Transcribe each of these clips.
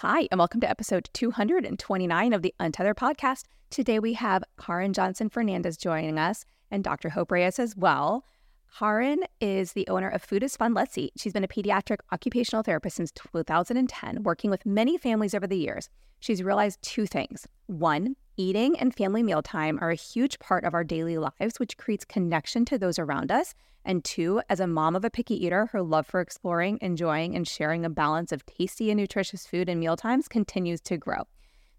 Hi, and welcome to episode 229 of the Untethered podcast. Today we have Karyn Johnson Fernandez joining us and Dr. Hope Reyes as well. Karyn is the owner of Food is Fun, Let's Eat. She's been a pediatric occupational therapist since 2010, working with many families over the years. She's realized two things. One, eating and family mealtime are a huge part of our daily lives, which creates connection to those around us. And two, as a mom of a picky eater, her love for exploring, enjoying, and sharing a balance of tasty and nutritious food and mealtimes continues to grow.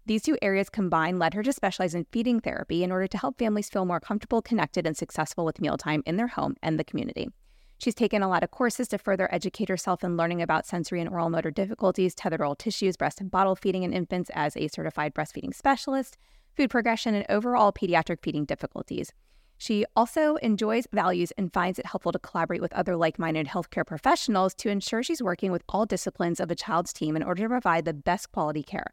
These two areas combined led her to specialize in feeding therapy in order to help families feel more comfortable, connected, and successful with mealtime in their home and the community. She's taken a lot of courses to further educate herself in learning about sensory and oral motor difficulties, tethered oral tissues, breast and bottle feeding in infants as a certified breastfeeding specialist, food progression, and overall pediatric feeding difficulties. She also enjoys values and finds it helpful to collaborate with other like minded healthcare professionals to ensure she's working with all disciplines of a child's team in order to provide the best quality care.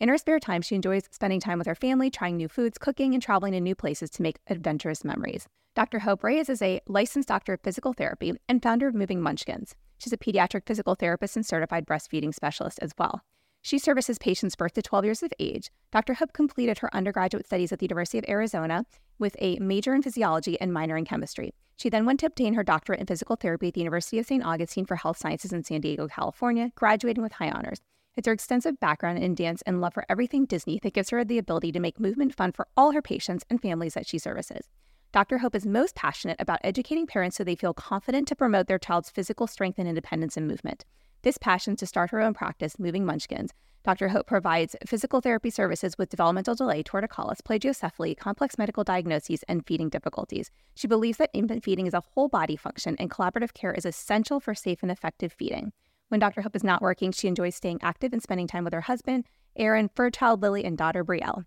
In her spare time, she enjoys spending time with her family, trying new foods, cooking, and traveling to new places to make adventurous memories. Dr. Hope Reyes is a licensed doctor of physical therapy and founder of Moving Munchkins. She's a pediatric physical therapist and certified breastfeeding specialist as well. She services patients birth to 12 years of age. Dr. Hope completed her undergraduate studies at the University of Arizona with a major in physiology and minor in chemistry. She then went to obtain her doctorate in physical therapy at the University of St. Augustine for Health Sciences in San Diego, California, graduating with high honors. It's her extensive background in dance and love for everything Disney that gives her the ability to make movement fun for all her patients and families that she services. Dr. Hope is most passionate about educating parents so they feel confident to promote their child's physical strength and independence in movement. This passion to start her own practice, Moving Munchkins, Dr. Hope provides physical therapy services with developmental delay, torticollis, plagiocephaly, complex medical diagnoses, and feeding difficulties. She believes that infant feeding is a whole body function and collaborative care is essential for safe and effective feeding. When Dr. Hope is not working, she enjoys staying active and spending time with her husband, Aaron, fur child Lily, and daughter Brielle.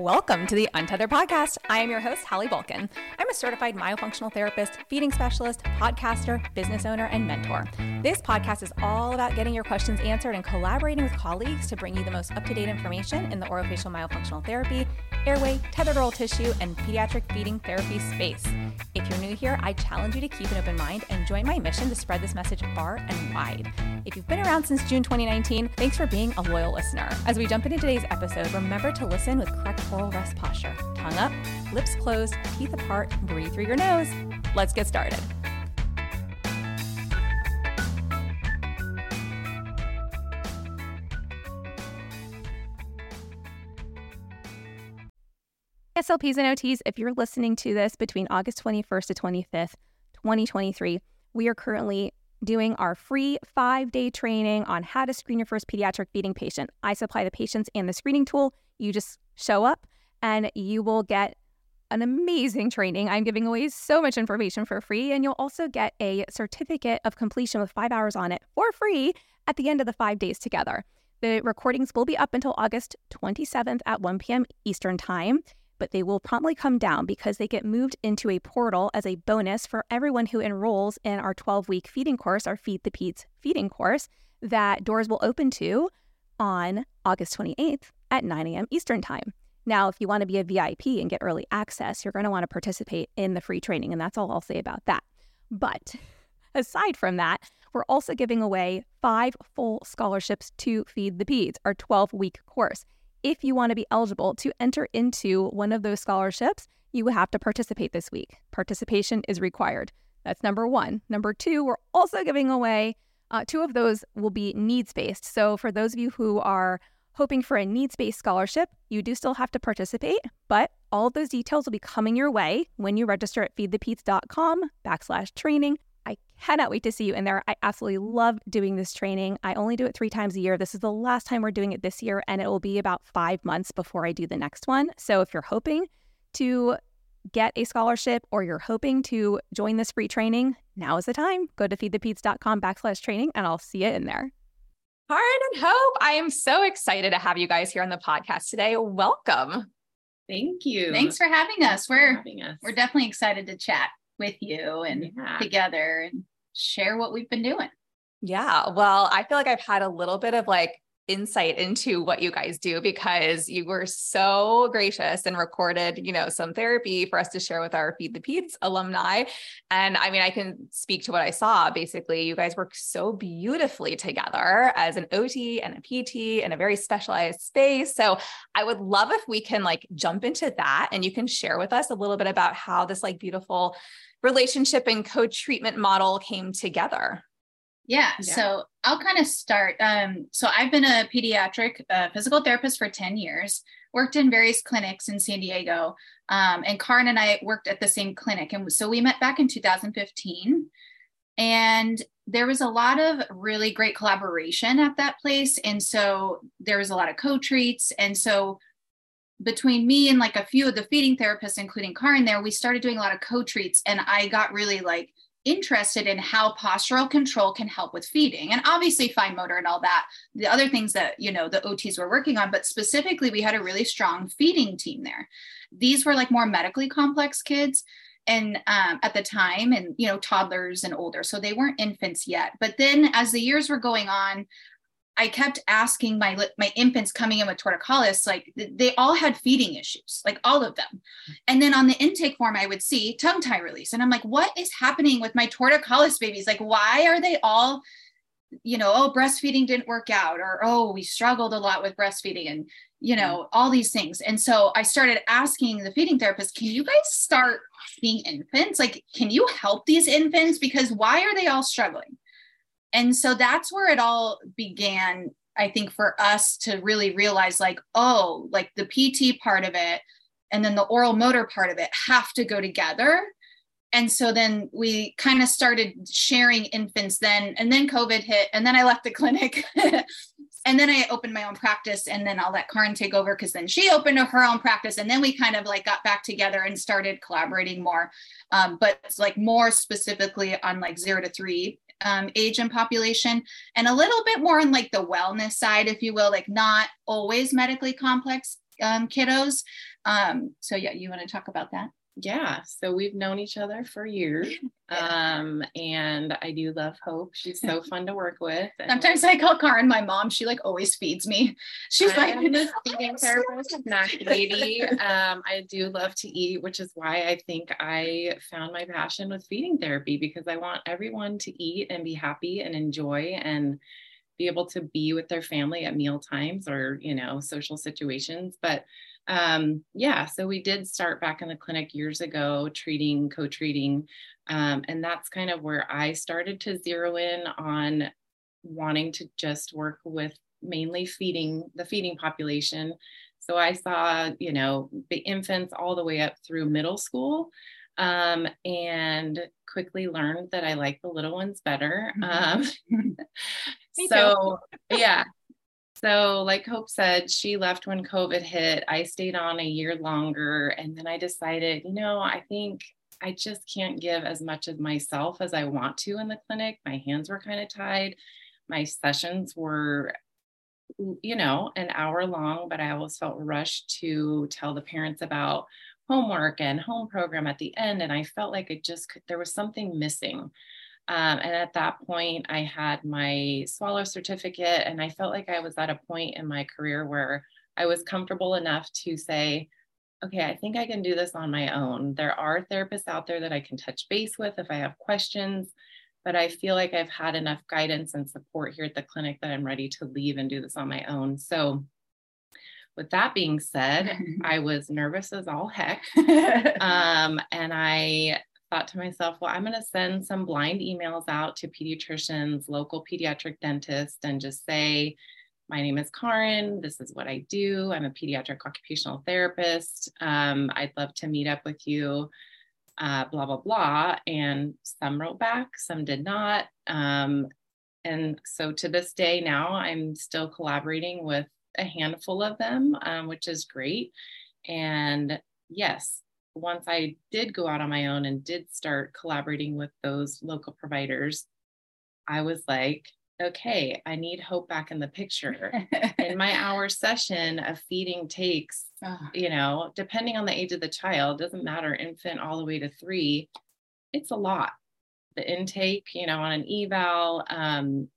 Welcome to the Untethered Podcast. I am your host, Hallie Bulkin. I'm a certified myofunctional therapist, feeding specialist, podcaster, business owner, and mentor. This podcast is all about getting your questions answered and collaborating with colleagues to bring you the most up to date information in the orofacial myofunctional therapy, airway, tethered oral tissue, and pediatric feeding therapy space. If you're new here, I challenge you to keep an open mind and join my mission to spread this message far and wide. If you've been around since June 2019, thanks for being a loyal listener. As we jump into today's episode, remember to listen with correct oral rest posture. Tongue up, lips closed, teeth apart, breathe through your nose. Let's get started. SLPs and OTs, if you're listening to this between August 21st to 25th, 2023, we are currently doing our free five day training on how to screen your first pediatric feeding patient. I supply the patients and the screening tool. You just show up and you will get an amazing training. I'm giving away so much information for free, and you'll also get a certificate of completion with five hours on it for free at the end of the five days together. The recordings will be up until August 27th at 1 p.m. Eastern Time but they will promptly come down because they get moved into a portal as a bonus for everyone who enrolls in our 12 week feeding course, our Feed the Peds feeding course, that doors will open to on August 28th at 9 a.m. Eastern Time. Now, if you want to be a VIP and get early access, you're going to want to participate in the free training, and that's all I'll say about that. But aside from that, we're also giving away five full scholarships to Feed the Peds, our 12 week course if you want to be eligible to enter into one of those scholarships, you have to participate this week. Participation is required. That's number one. Number two, we're also giving away uh, two of those will be needs based. So, for those of you who are hoping for a needs based scholarship, you do still have to participate, but all of those details will be coming your way when you register at feedthepeds.com backslash training I cannot wait to see you in there. I absolutely love doing this training. I only do it three times a year. This is the last time we're doing it this year, and it will be about five months before I do the next one. So if you're hoping to get a scholarship or you're hoping to join this free training, now is the time. Go to feedthepeds.com backslash training, and I'll see you in there. Karyn and Hope, I am so excited to have you guys here on the podcast today. Welcome. Thank you. Thanks for having us. We're having us. we're definitely excited to chat with you and yeah. together and share what we've been doing. Yeah. Well, I feel like I've had a little bit of like insight into what you guys do because you were so gracious and recorded, you know, some therapy for us to share with our Feed the Peds alumni. And I mean, I can speak to what I saw. Basically, you guys work so beautifully together as an OT and a PT in a very specialized space. So I would love if we can like jump into that and you can share with us a little bit about how this like beautiful relationship and co-treatment model came together. Yeah, yeah. So I'll kind of start. Um, so I've been a pediatric uh, physical therapist for 10 years, worked in various clinics in San Diego. Um, and Karyn and I worked at the same clinic. And so we met back in 2015. And there was a lot of really great collaboration at that place. And so there was a lot of co treats. And so between me and like a few of the feeding therapists, including Karyn there, we started doing a lot of co treats. And I got really like interested in how postural control can help with feeding and obviously fine motor and all that. The other things that you know the ots were working on but specifically we had a really strong feeding team there. These were like more medically complex kids and um, at the time and you know toddlers and older so they weren't infants yet. But then as the years were going on I kept asking my my infants coming in with torticollis, like they all had feeding issues, like all of them. And then on the intake form, I would see tongue tie release, and I'm like, what is happening with my torticollis babies? Like, why are they all, you know, oh, breastfeeding didn't work out, or oh, we struggled a lot with breastfeeding, and you mm-hmm. know, all these things. And so I started asking the feeding therapist, can you guys start feeding infants? Like, can you help these infants? Because why are they all struggling? And so that's where it all began, I think, for us to really realize like, oh, like the PT part of it and then the oral motor part of it have to go together. And so then we kind of started sharing infants then, and then COVID hit, and then I left the clinic. and then I opened my own practice, and then I'll let Karyn take over because then she opened her own practice, and then we kind of like got back together and started collaborating more, um, but like more specifically on like zero to three um, age and population, and a little bit more on like the wellness side, if you will, like not always medically complex um, kiddos. Um, so yeah, you want to talk about that? Yeah, so we've known each other for years. Um, and I do love Hope. She's so fun to work with. Sometimes I call Karyn my mom. She like always feeds me. She's I like this feeding therapist, snack lady. Um, I do love to eat, which is why I think I found my passion with feeding therapy because I want everyone to eat and be happy and enjoy and be able to be with their family at meal times or you know social situations. But um, yeah, so we did start back in the clinic years ago, treating, co treating. Um, and that's kind of where I started to zero in on wanting to just work with mainly feeding the feeding population. So I saw, you know, the infants all the way up through middle school um, and quickly learned that I like the little ones better. Mm-hmm. Um, so, yeah, so, like Hope said, she left when COVID hit. I stayed on a year longer. And then I decided, you know, I think I just can't give as much of myself as I want to in the clinic. My hands were kind of tied. My sessions were, you know, an hour long, but I always felt rushed to tell the parents about homework and home program at the end. And I felt like it just, there was something missing. Um, and at that point, I had my swallow certificate, and I felt like I was at a point in my career where I was comfortable enough to say, okay, I think I can do this on my own. There are therapists out there that I can touch base with if I have questions, but I feel like I've had enough guidance and support here at the clinic that I'm ready to leave and do this on my own. So, with that being said, I was nervous as all heck. um, and I thought to myself, well, I'm going to send some blind emails out to pediatricians, local pediatric dentists, and just say, my name is Karyn. This is what I do. I'm a pediatric occupational therapist. Um, I'd love to meet up with you, uh, blah, blah, blah. And some wrote back, some did not. Um, and so to this day now, I'm still collaborating with a handful of them, um, which is great. And yes, once I did go out on my own and did start collaborating with those local providers, I was like, okay, I need hope back in the picture. in my hour session of feeding takes, you know, depending on the age of the child, doesn't matter, infant all the way to three, it's a lot. the intake, you know, on an eval. Um,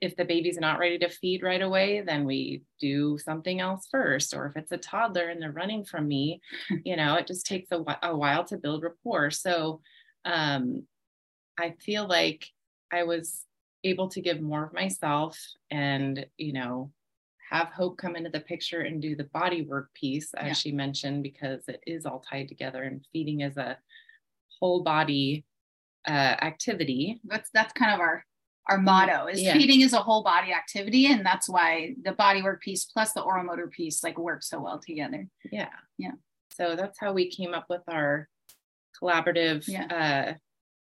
if the baby's not ready to feed right away, then we do something else first. Or if it's a toddler and they're running from me, you know, it just takes a, a while to build rapport. So um, I feel like I was able to give more of myself and, you know, have hope come into the picture and do the body work piece, as yeah. she mentioned, because it is all tied together and feeding is a whole body uh, activity. That's that's kind of our our mm-hmm. motto is yeah. feeding is a whole body activity and that's why the body work piece plus the oral motor piece like work so well together yeah yeah so that's how we came up with our collaborative yeah. uh,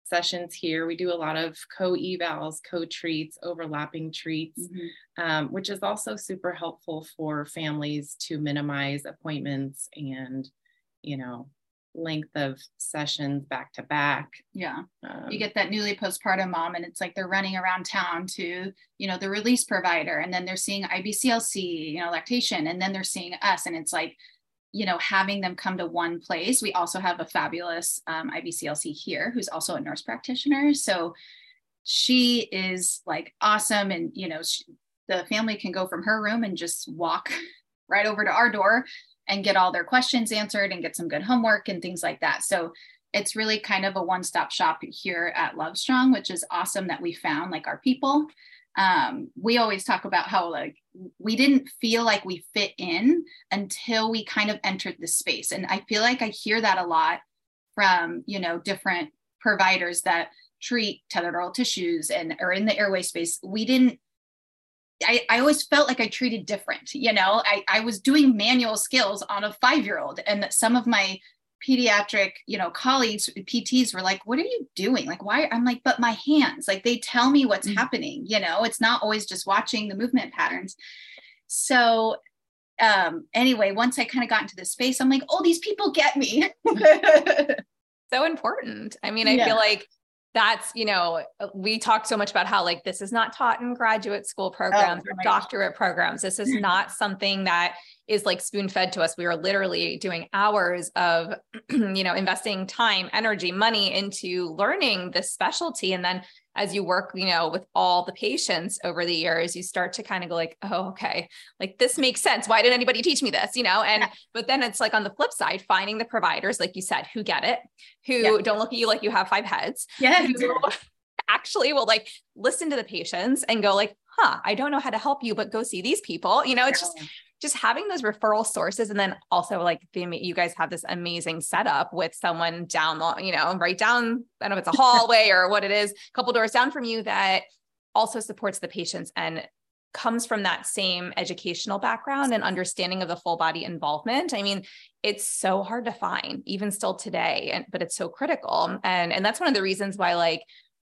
sessions here we do a lot of co-evals co-treats overlapping treats mm-hmm. um, which is also super helpful for families to minimize appointments and you know length of sessions back to back. Yeah. Um, you get that newly postpartum mom and it's like they're running around town to, you know, the release provider and then they're seeing IBCLC, you know, lactation and then they're seeing us and it's like, you know, having them come to one place. We also have a fabulous um, IBCLC here who's also a nurse practitioner. So she is like awesome and, you know, she, the family can go from her room and just walk right over to our door and get all their questions answered and get some good homework and things like that. So it's really kind of a one-stop shop here at Lovestrong, which is awesome that we found like our people. Um, we always talk about how like we didn't feel like we fit in until we kind of entered the space. And I feel like I hear that a lot from, you know, different providers that treat tethered oral tissues and are in the airway space. We didn't I, I always felt like I treated different. You know, I, I was doing manual skills on a five year old, and some of my pediatric, you know, colleagues, PTs were like, What are you doing? Like, why? I'm like, But my hands, like, they tell me what's mm-hmm. happening. You know, it's not always just watching the movement patterns. So, um, anyway, once I kind of got into this space, I'm like, Oh, these people get me. so important. I mean, I yeah. feel like that's you know uh, we talk so much about how like this is not taught in graduate school oh, programs oh, or doctorate programs. This is not something that is like spoon fed to us. We are literally doing hours of you know investing time energy money into learning this specialty and then as you work, you know, with all the patients over the years, you start to kind of go like, oh, okay, like this makes sense. Why didn't anybody teach me this? You know, and yeah. but then it's like on the flip side, finding the providers, like you said, who get it, who yeah. don't look at you like you have five heads. Yeah. actually will like listen to the patients and go like, huh, I don't know how to help you, but go see these people. You know, it's just just having those referral sources and then also like the, you guys have this amazing setup with someone down the you know right down i don't know if it's a hallway or what it is a couple doors down from you that also supports the patients and comes from that same educational background and understanding of the full body involvement. I mean it's so hard to find even still today and but it's so critical. And and that's one of the reasons why like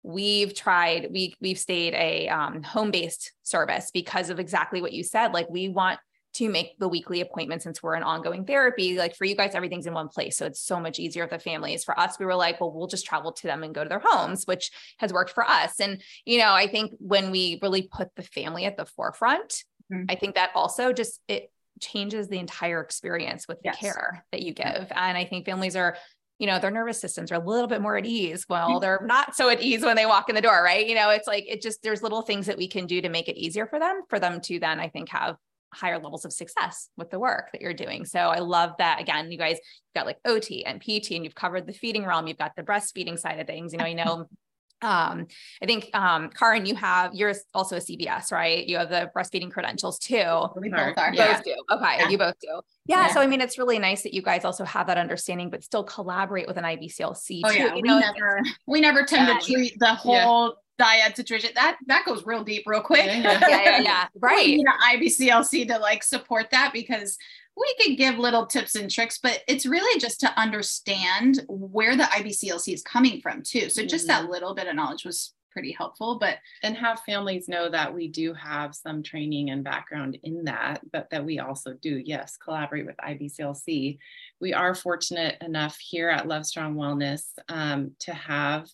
we've tried we we've stayed a um, home based service because of exactly what you said. Like we want to make the weekly appointments since we're in ongoing therapy. Like for you guys, everything's in one place. So it's so much easier for the families. For us, we were like, well, we'll just travel to them and go to their homes, which has worked for us. And, you know, I think when we really put the family at the forefront, mm-hmm. I think that also just it changes the entire experience with the yes. care that you give. And I think families are you know, their nervous systems are a little bit more at ease. Well, mm-hmm. they're not so at ease when they walk in the door, right? You know, it's like it just there's little things that we can do to make it easier for them, for them to then I think have higher levels of success with the work that you're doing. So I love that. Again, you guys got like OT and PT, and you've covered the feeding realm. You've got the breastfeeding side of things. You know, I know. Um, I think um, Karyn, you have you're also a CBS, right? You have the breastfeeding credentials too. We both are. Yeah. Both do. Okay, yeah. you both do. Yeah, yeah, So I mean, it's really nice that you guys also have that understanding, but still collaborate with an IBCLC oh, too. Yeah. You we know, never we never tend to treat the whole dyad situation. That that goes real deep real quick. Yeah yeah, yeah, yeah. right. you know ibclc to like support that because we can give little tips and tricks but it's really just to understand where the ibclc is coming from too. So just mm-hmm. that little bit of knowledge was pretty helpful but and have families know that we do have some training and background in that but that we also do yes collaborate with ibclc we are fortunate enough here at love strong wellness um, to have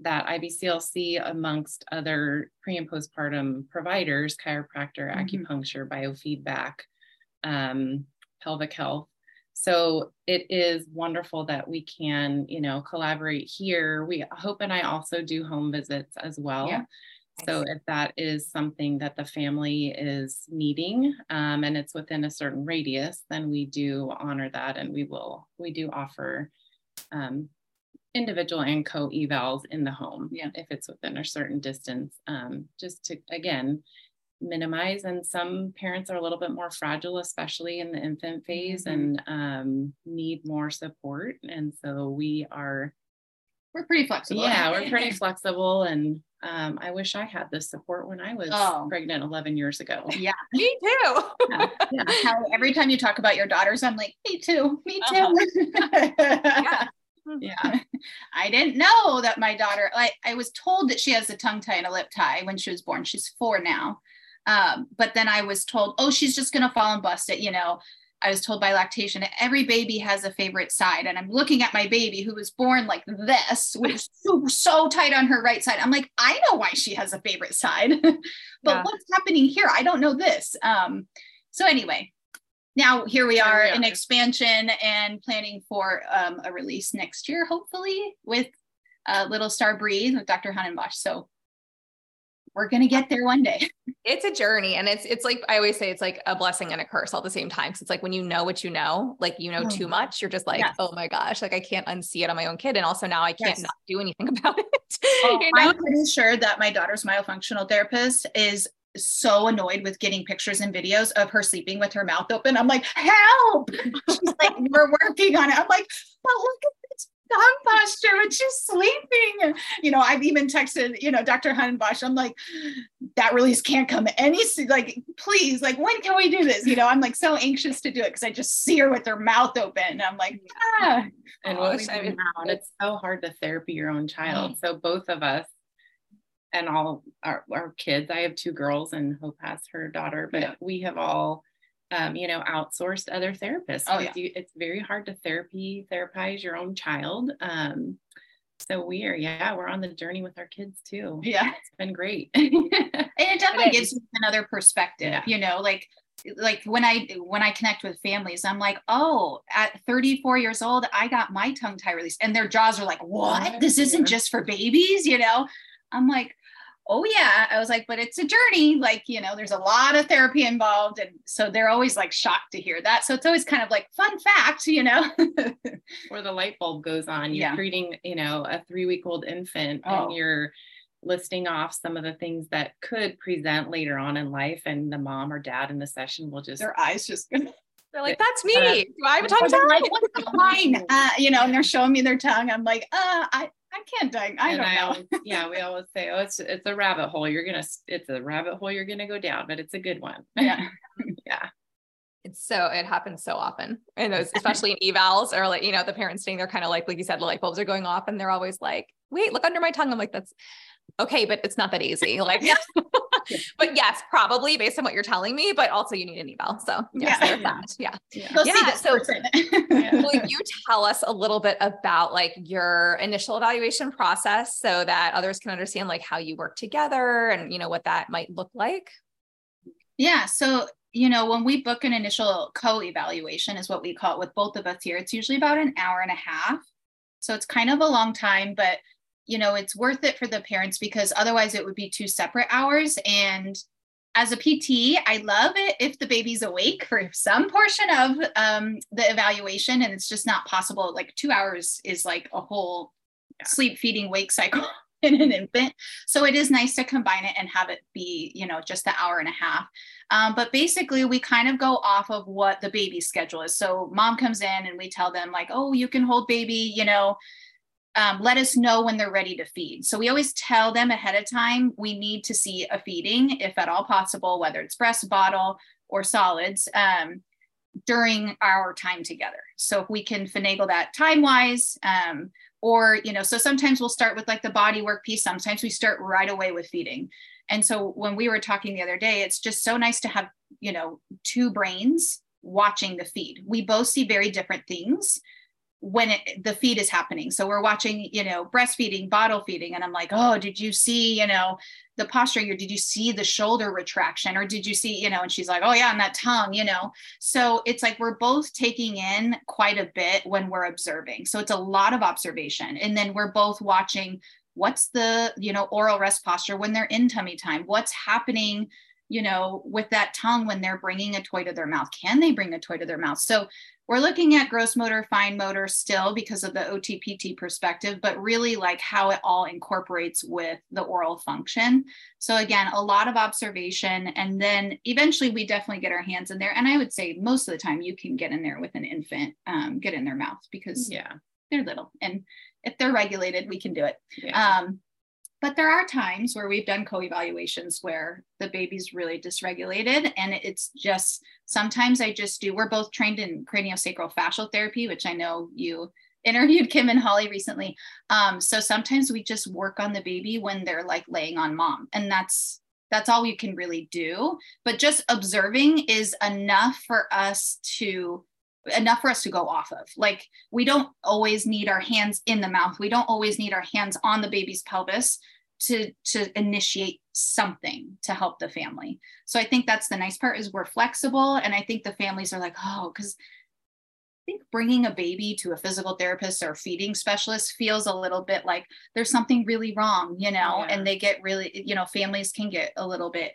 that IBCLC, amongst other pre and postpartum providers, chiropractor, mm-hmm. acupuncture, biofeedback, um, pelvic health. so it is wonderful that we can, you know, collaborate here. We Hope and I also do home visits as well. Yeah. So if that is something that the family is needing um, and it's within a certain radius, then we do honor that and we will, we do offer um, individual and co-evals in the home yeah. if it's within a certain distance, um, just to, again, minimize and some parents are a little bit more fragile especially in the infant phase mm-hmm. and um, need more support and so we are we're pretty flexible yeah we're pretty flexible and um, i wish i had this support when i was oh. pregnant 11 years ago yeah me too yeah. yeah. Every time you talk about your daughters i'm like me too me too uh-huh. yeah yeah i didn't know that my daughter like i was told that she has a tongue tie and a lip tie when she was born she's four now um, but then I was told, oh, she's just going to fall and bust it. You know, I was told by lactation, every baby has a favorite side. And I'm looking at my baby who was born like this, with so, so tight on her right side. I'm like, I know why she has a favorite side, but yeah. what's happening here? I don't know this. Um, so anyway, now here we are, in expansion and planning for um, a release next year, hopefully with uh, Little Star Breathe with Dr. Hannenbosch. So we're going to get there one day. It's a journey and it's it's like I always say it's like a blessing and a curse all at the same time. So it's like when you know what you know, like you know too mm-hmm. much, you're just like, yes. oh my gosh, like I can't unsee it on my own kid and also now I can't yes. not do anything about it. Oh, you know? I'm pretty sure that my daughter's myofunctional therapist is so annoyed with getting pictures and videos of her sleeping with her mouth open. I'm like, help. She's like, we're working on it. I'm like, but look at this dog posture when she's sleeping. And, you know, I've even texted, you know, Dr. Hannenbosch. I'm like, that release can't come any like, please, like, when can we do this? You know, I'm like so anxious to do it because I just see her with her mouth open. I'm like, ah. And what we I mean, it's so hard to therapy your own child. Mm. So both of us and all our, our kids, I have two girls and Hope has her daughter, but yeah. we have all um, you know, outsourced other therapists. Oh, yeah. You, it's very hard to therapy, therapize your own child. Um, so we are, yeah, we're on the journey with our kids too. Yeah. It's been great. and it definitely gives you another perspective, yeah. you know, like like when I when I connect with families, I'm like, oh, at 34 years old, I got my tongue tie released. And their jaws are like, what? This isn't just for babies, you know? I'm like, oh yeah i was like but it's a journey like you know there's a lot of therapy involved and so they're always like shocked to hear that so it's always kind of like fun fact you know where the light bulb goes on you're yeah. treating you know a three week old infant oh. and you're listing off some of the things that could present later on in life and the mom or dad in the session will just their eyes just they're like, that's me. Uh, Do I have a tongue tie? Like, What's mine? Uh, you know, and they're showing me their tongue. I'm like, uh, I, I can't die. I and don't I know. Always, yeah, we always say, oh, it's it's a rabbit hole. You're gonna it's a rabbit hole you're gonna go down, but it's a good one. Yeah. yeah. It's so it happens so often. And those, especially in evals or like, you know, the parents staying there kind of like, like you said, the light bulbs are going off and they're always like, wait, look under my tongue. I'm like, that's okay, but it's not that easy. Like, but yes, probably based on what you're telling me, but also you need an eval. So yes, yeah. that. Yeah. Yeah. yeah. So will you tell us a little bit about like your initial evaluation process so that others can understand like how you work together and you know what that might look like? Yeah. So you know, when we book an initial co-evaluation is what we call it with both of us here, it's usually about an hour and a half. So it's kind of a long time, but you know it's worth it for the parents because otherwise it would be two separate hours. And as a pt i love it if the baby's awake for some portion of um, the evaluation and it's just not possible. Like two hours is like a whole yeah. sleep feeding wake cycle in an infant. So it is nice to combine it and have it be you know just the hour and a half. Um, but basically we kind of go off of what the baby schedule is. So mom comes in and we tell them like oh you can hold baby you know um, let us know when they're ready to feed. So we always tell them ahead of time we need to see a feeding, if at all possible, whether it's breast, bottle, or solids um, during our time together. So if we can finagle that time wise, um, or you know, so sometimes we'll start with like the body work piece. Sometimes we start right away with feeding. And so when we were talking the other day, it's just so nice to have you know two brains watching the feed. We both see very different things when it, the feed is happening. So we're watching, you know, breastfeeding, bottle feeding, and I'm like, oh, did you see, you know, the posturing, or did you see the shoulder retraction, or did you see, you know? And she's like, oh yeah, and that tongue, you know. So it's like we're both taking in quite a bit when we're observing. So it's a lot of observation, and then we're both watching what's the, you know, oral rest posture when they're in tummy time, what's happening you know, with that tongue when they're bringing a toy to their mouth. Can they bring a toy to their mouth? So we're looking at gross motor, fine motor still because of the OTPT perspective, but really like how it all incorporates with the oral function. So again, a lot of observation. And then eventually we definitely get our hands in there. And I would say most of the time you can get in there with an infant, um, get in their mouth because yeah, they're little. And if they're regulated, we can do it. Yeah. Um, but there are times where we've done co-evaluations where the baby's really dysregulated and it's just sometimes I just do we're both trained in craniosacral fascial therapy which I know you interviewed Kim and Holly recently. Um, so sometimes we just work on the baby when they're like laying on mom and that's that's all we can really do. But just observing is enough for us to enough for us to go off of. Like we don't always need our hands in the mouth. We don't always need our hands on the baby's pelvis to to initiate something to help the family. So I think that's the nice part is we're flexible and I think the families are like, "Oh, cuz I think bringing a baby to a physical therapist or feeding specialist feels a little bit like there's something really wrong, you know, yeah. and they get really, you know, families can get a little bit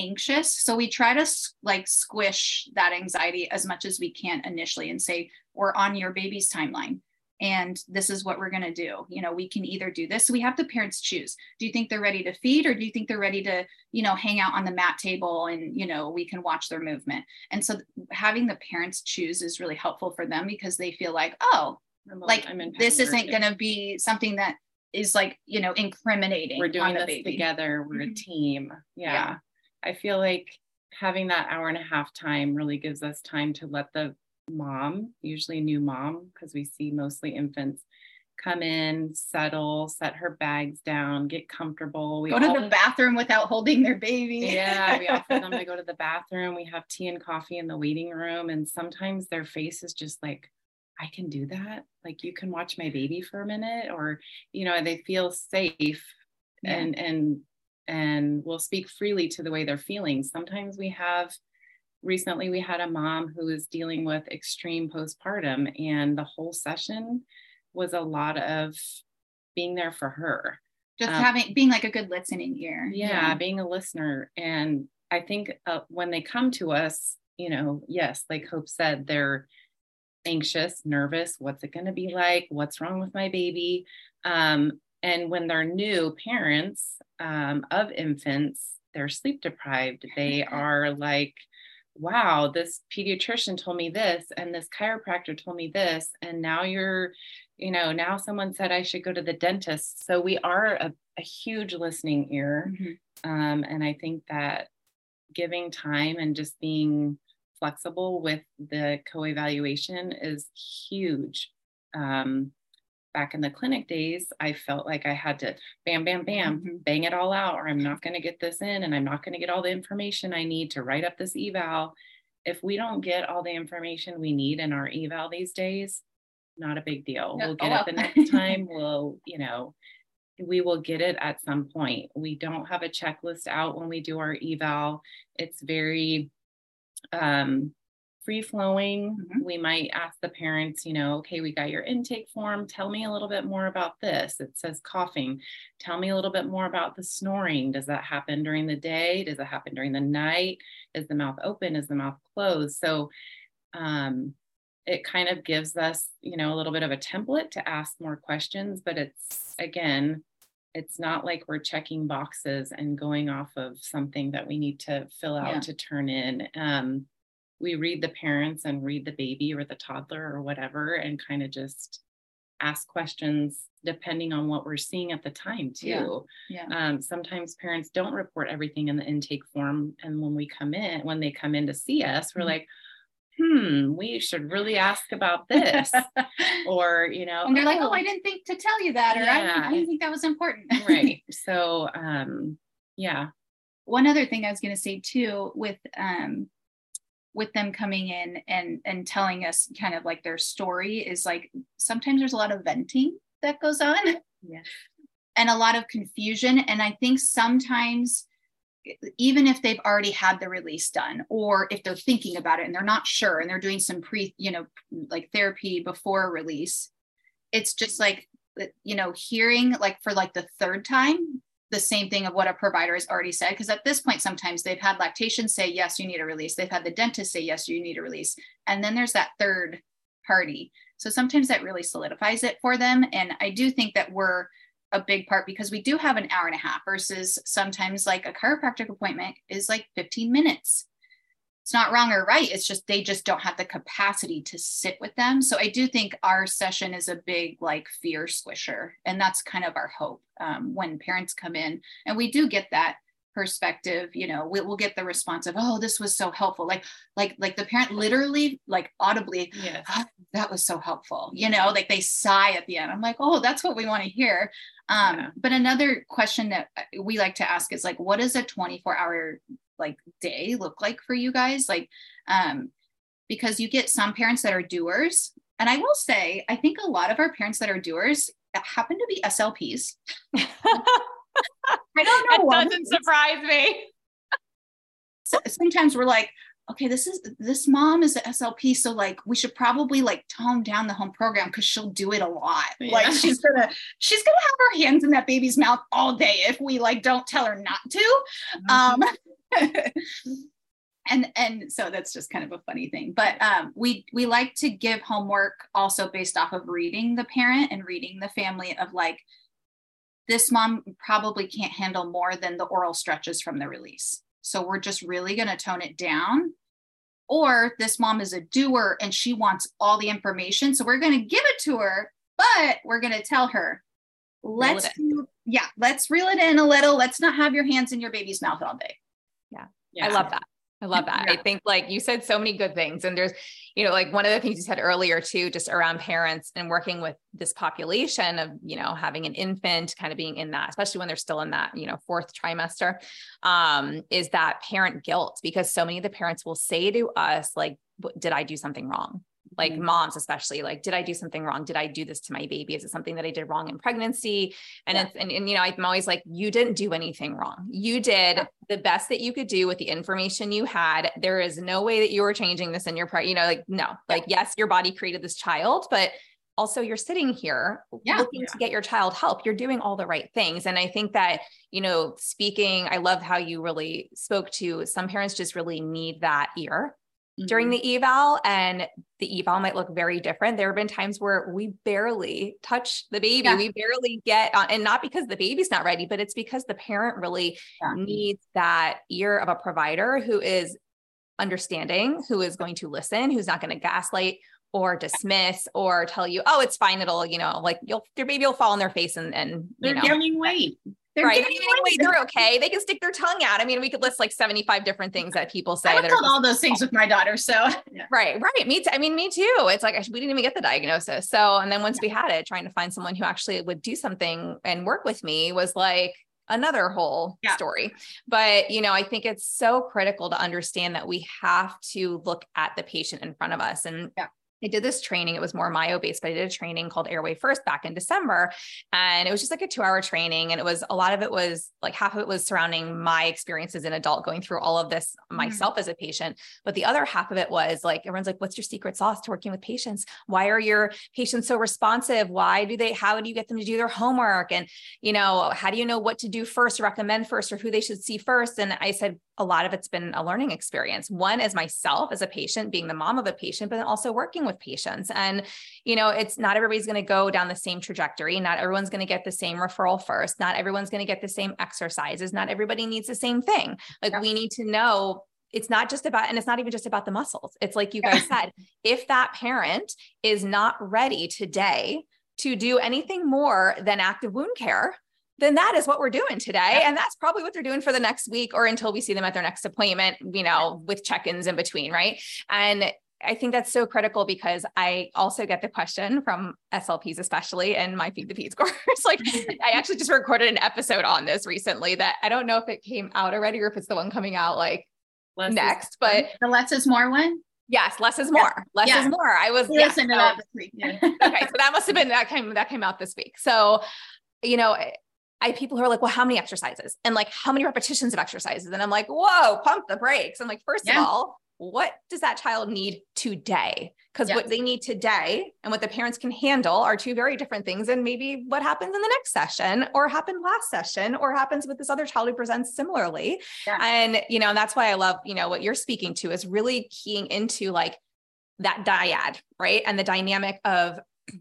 anxious. So we try to like squish that anxiety as much as we can initially and say, we're on your baby's timeline and this is what we're going to do. You know, we can either do this. So we have the parents choose. Do you think they're ready to feed or do you think they're ready to, you know, hang out on the mat table and, you know, we can watch their movement. And so having the parents choose is really helpful for them because they feel like, oh, like this isn't going to be something that is like, you know, incriminating. We're doing this baby. together. We're mm-hmm. a team. yeah. yeah I feel like having that hour and a half time really gives us time to let the mom, usually new mom, because we see mostly infants, come in, settle, set her bags down, get comfortable. We go to the bathroom without holding their baby. yeah, we offer them to go to the bathroom. We have tea and coffee in the waiting room. And sometimes their face is just like, I can do that. Like you can watch my baby for a minute, or you know, they feel safe yeah. and and and will speak freely to the way they're feeling. Sometimes we have, recently, we had a mom who was dealing with extreme postpartum, and the whole session was a lot of being there for her. Just um, having, being like a good listening ear. Yeah, yeah. being a listener. And I think uh, when they come to us, you know, yes, like Hope said, they're anxious, nervous. What's it going to be like? What's wrong with my baby? Um, and when they're new parents um, of infants, they're sleep deprived. They are like, wow, this pediatrician told me this, and this chiropractor told me this, and now you're, you know, now someone said I should go to the dentist. So we are a, a huge listening ear. Mm-hmm. Um, and I think that giving time and just being flexible with the co evaluation is huge. Um, back in the clinic days, I felt like I had to bam, bam, bam, mm-hmm. bang it all out, or I'm not going to get this in and I'm not going to get all the information I need to write up this eval. If we don't get all the information we need in our eval these days, not a big deal. we'll get oh, it the next time. We'll, you know, we will get it at some point. We don't have a checklist out when we do our eval. It's very um, free flowing. Mm-hmm. We might ask the parents, you know, okay, we got your intake form. Tell me a little bit more about this. It says coughing. Tell me a little bit more about the snoring. Does that happen during the day? Does it happen during the night? Is the mouth open? Is the mouth closed? So, um, it kind of gives us, you know, a little bit of a template to ask more questions, but it's again, it's not like we're checking boxes and going off of something that we need to fill out yeah. to turn in. Um, we read the parents and read the baby or the toddler or whatever and kind of just ask questions depending on what we're seeing at the time too yeah, yeah. Um, sometimes parents don't report everything in the intake form and when we come in when they come in to see us we're mm-hmm. like hmm we should really ask about this or you know and they're oh, like oh i didn't think to tell you that or yeah. I, didn't, I didn't think that was important right so um yeah one other thing i was going to say too with um with them coming in and and telling us kind of like their story is like sometimes there's a lot of venting that goes on Yeah. and a lot of confusion and i think sometimes even if they've already had the release done or if they're thinking about it and they're not sure and they're doing some pre you know like therapy before release it's just like you know hearing like for like the third time the same thing of what a provider has already said because at this point sometimes they've had lactation say yes you need a release. They've had the dentist say yes you need a release. And then there's that third party. So sometimes that really solidifies it for them. And i do think that we're a big part because we do have an hour and a half versus sometimes like a chiropractic appointment is like 15 minutes it's not wrong or right it's just they just don't have the capacity to sit with them. So i do think our session is a big like fear squisher and that's kind of our hope um, when parents come in. And we do get that perspective you know we, will get the response of oh this was so helpful. Like like like the parent literally like audibly Yes. "Oh, that was so helpful you know like they sigh at the end. I'm like oh that's what we want to hear. Um Yeah. but another question that uh, we like to ask is like what does a 24 hour like day look like for you guys like um because you get some parents that are doers. And i will say i think a lot of our parents that are doers that happen to be slps i don't know that why. doesn't surprise me. So- sometimes we're like okay this is this mom is an slp so like we should probably like tone down the home program because she'll do it a lot. Like she's gonna she's gonna have her hands in that baby's mouth all day if we like don't tell her not to. Um and and so that's just kind of a funny thing. But um we we like to give homework also based off of reading the parent and reading the family of like this mom probably can't handle more than the oral stretches from the release. So we're just really going to tone it down. Or this mom is a doer and she wants all the information so we're going to give it to her but we're going to tell her let's do, yeah let's reel it in a little. Let's not have your hands in your baby's mouth all day I love that. I love that. I think like you said so many good things. And there's, you know, like one of the things you said earlier too, just around parents and working with this population of, you know, having an infant kind of being in that, especially when they're still in that, you know, fourth trimester, um, is that parent guilt because so many of the parents will say to us, like, did I do something wrong? Like Mhm. moms, especially like, did I do something wrong? Did I do this to my baby? Is it something that I did wrong in pregnancy? And Yeah. it's, and, and, you know, I'm always like, you didn't do anything wrong. You did Yeah. the best that you could do with the information you had. There is no way that you were changing this in your part, you know, like, no, like, yes, your body created this child, but also you're sitting here Yeah. looking to get your child help. You're doing all the right things. And I think that, you know, speaking, I love how you really spoke to some parents just really need that ear during Mhm. the eval and the eval might look very different. There have been times where we barely touch the baby. Yeah. We barely get on, and not because the baby's not ready, but it's because the parent really Yeah. needs that ear of a provider who is understanding, who is going to listen, who's not going to gaslight or dismiss or tell you, oh, it's fine. It'll, you know, like you'll, your baby will fall on their face and, and, They're know, gaining weight. They're right. Anyway, they're okay. They can stick their tongue out. I mean, we could list like 75 different things that people say I've that are told just- all those things with my daughter. So yeah. Right, right. Me too. I mean, me too. It's like we didn't even get the diagnosis. So, and then once we had it, trying to find someone who actually would do something and work with me was like another whole Yeah. story. But, you know, I think it's so critical to understand that we have to look at the patient in front of us. And Yeah. I did this training. It was more myo based, but I did a training called Airway First back in December. And it was just like a two hour training. And it was a lot of it was like half of it was surrounding my experience as an adult going through all of this Mhm. myself as a patient. But the other half of it was like, everyone's like, what's your secret sauce to working with patients? Why are your patients so responsive? Why do they, how do you get them to do their homework? And, you know, how do you know what to do first, recommend first, or who they should see first? And I said, a lot of it's been a learning experience. One is myself, as a patient, being the mom of a patient, but then also working with patients. And, you know, it's not everybody's going to go down the same trajectory. Not everyone's going to get the same referral first. Not everyone's going to get the same exercises. Not everybody needs the same thing. Like Yeah. we need to know it's not just about, and it's not even just about the muscles. It's like you guys said, if that parent is not ready today to do anything more than active wound care, then that is what we're doing today. And that's probably what they're doing for the next week or until we see them at their next appointment, you know, with check ins in between. Right. And I think that's so critical because I also get the question from SLPs, especially in my Feed the Peds course. like, I actually just recorded an episode on this recently that I don't know if it came out already or if it's the one coming out like less next, but the less is more one. Yes, less is more. Less yeah. is more. I was listen to that this week. okay, so that must have been that came that came out this week. So, you know, I people who are like, well, how many exercises and like how many repetitions of exercises? And I'm like, whoa, pump the brakes. I'm like, first yeah. of all, what does that child need today? Because yes. what they need today and what the parents can handle are two very different things. And maybe what happens in the next session or happened last session or happens with this other child who presents similarly. Yeah. And, you know, and that's why I love, you know, what you're speaking to is really keying into like that dyad, right? And the dynamic of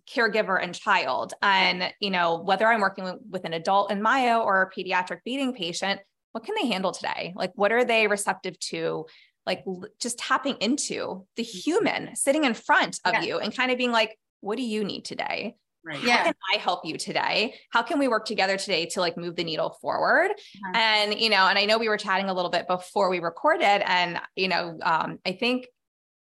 caregiver and child. And, you know, whether I'm working with, with an adult in Myo or a pediatric feeding patient, what can they handle today? Like, what are they receptive to? like just tapping into the mm-hmm. human sitting in front of yeah. you and kind of being like, what do you need today? Right. How yeah. can I help you today? How can we work together today to like move the needle forward? Uh-huh. And, you know, and I know we were chatting a little bit before we recorded and, you know, um, I think,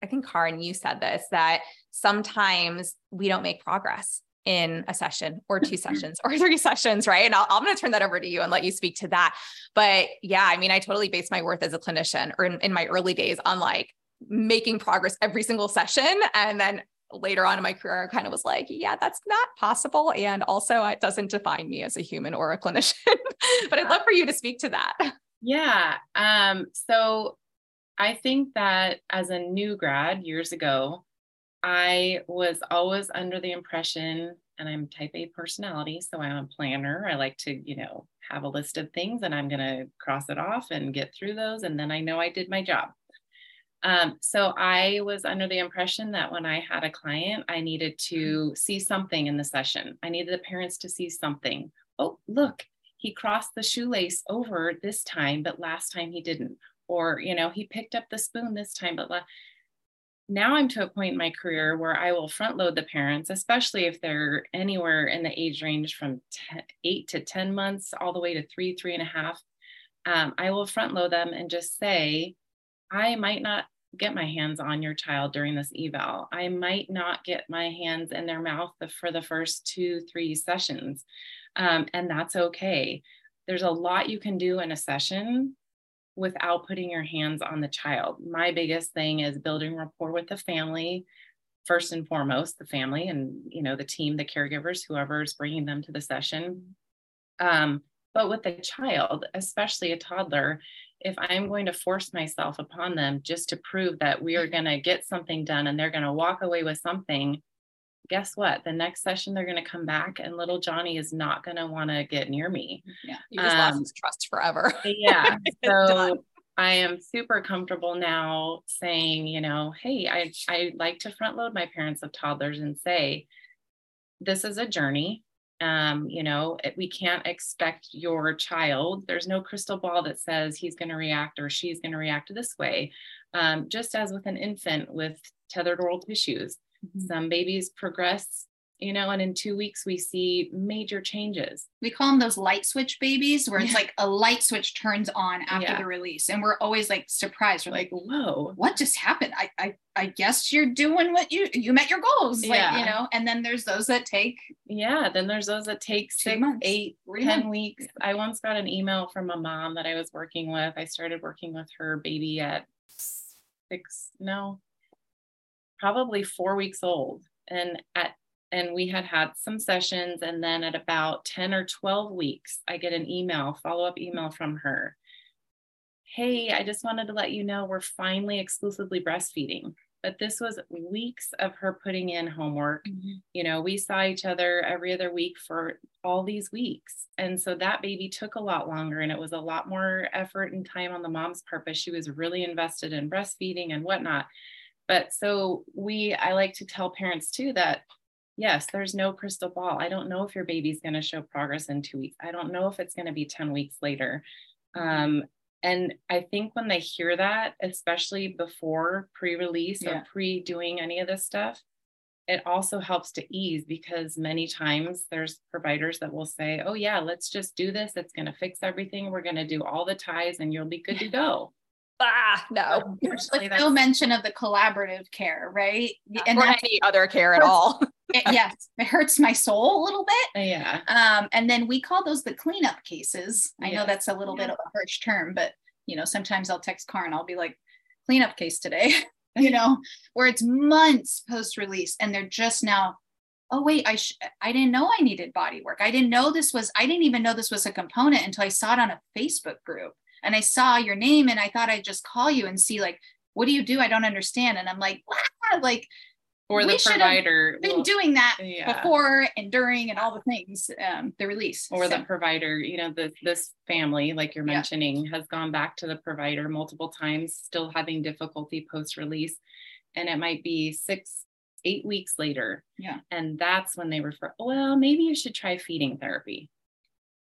I think Karyn, you said this, that sometimes we don't make progress in a session or two mm-hmm. sessions or three sessions, right? And i am going to turn that over to you and let you speak to that. But yeah, I mean, I totally base my worth as a clinician or in, in my early days on like making progress every single session. And then later on in my career, I kind of was like, yeah, that's not possible. And also, it doesn't define me as a human or a clinician. but I'd love for you to speak to that. Yeah. Um, so I think that as a new grad years ago, I was always under the impression, and I'm type A personality, so I'm a planner. I like to, you know, have a list of things and I'm going to cross it off and get through those. And then I know I did my job. Um, so I was under the impression that when I had a client, I needed to see something in the session. I needed the parents to see something. Oh, look, he crossed the shoelace over this time, but last time he didn't. Or, you know, he picked up the spoon this time, but now I'm to a point in my career where I will front load the parents, especially if they're anywhere in the age range from 10, eight to 10 months, all the way to three, three and a half. Um, I will front load them and just say, I might not get my hands on your child during this eval. I might not get my hands in their mouth for the first two, three sessions. Um, and that's okay. There's a lot you can do in a session without putting your hands on the child. My biggest thing is building rapport with the family, first and foremost, the family and you know the team, the caregivers, whoever is bringing them to the session. Um, but with the child, especially a toddler, if I'm going to force myself upon them just to prove that we are going to get something done and they're going to walk away with something, guess what? The next session they're going to come back and little Johnny is not going to want to get near me. Yeah. You just um, lost his trust forever. yeah. So I am super comfortable now saying, you know, hey, I, I like to front load my parents of toddlers and say, this is a journey. Um, you know, it, we can't expect your child, there's no crystal ball that says he's going to react or she's going to react this way. Um, just as with an infant with tethered oral tissues, Mm-hmm. Some babies progress, you know, and in two weeks we see major changes. We call them those light switch babies, where yeah. it's like a light switch turns on after yeah. the release. And we're always like surprised. We're like, whoa, what just happened? I I, I guess you're doing what you you met your goals. Like, yeah. you know, and then there's those that take yeah, then there's those that take six, months, eight, ten months. weeks. I once got an email from a mom that I was working with. I started working with her baby at six, no, probably four weeks old. And at and we had had some sessions and then at about 10 or 12 weeks i get an email follow-up email from her. Hey i just wanted to let you know we're finally exclusively breastfeeding. But this was weeks of her putting in homework. Mm-hmm. you know we saw each other every other week for all these weeks. And so that baby took a lot longer and it was a lot more effort and time on the mom's part but she was really invested in breastfeeding and whatnot but so we, I like to tell parents too that yes, there's no crystal ball. I don't know if your baby's going to show progress in two weeks. I don't know if it's going to be 10 weeks later. Um, and I think when they hear that, especially before pre release yeah. or pre doing any of this stuff, it also helps to ease because many times there's providers that will say, oh, yeah, let's just do this. It's going to fix everything. We're going to do all the ties and you'll be good to go ah, no. Like no mention of the collaborative care, right? And or any other care at all. it, yes, it hurts my soul a little bit. Yeah. Um, and then we call those the cleanup cases. I yeah. know that's a little yeah. bit of a harsh term, but you know, sometimes I'll text Karyn I'll be like, cleanup case today, you know, where it's months post release and they're just now, oh wait, I sh- I didn't know I needed body work. I didn't know this was I didn't even know this was a component until I saw it on a Facebook group and I saw your name and I thought I'd just call you and see like what do you do? I don't understand. And I'm like, wow, like or the provider been well, doing that yeah. before and during and all the things um, the release or so. the provider you know the, this family like you're mentioning yeah. has gone back to the provider multiple times still having difficulty post release and it might be six eight weeks later yeah and that's when they refer well maybe you should try feeding therapy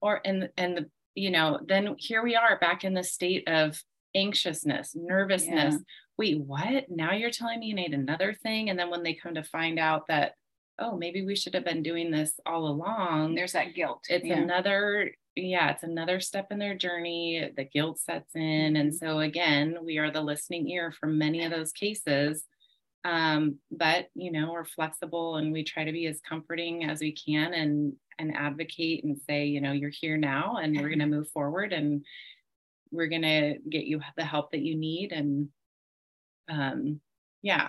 or and and the, you know then here we are back in the state of anxiousness nervousness yeah wait, what? Now you're telling me you need another thing? And then when they come to find out that, oh, maybe we should have been doing this all along, there's that guilt. It's yeah. another, yeah, it's another step in their journey. The guilt sets in. And mm-hmm. so again, we are the listening ear for many of those cases. Um, but you know, we're flexible and we try to be as comforting as we can and and advocate and say, you know, you're here now and we're gonna move forward and we're gonna get you the help that you need and um, yeah.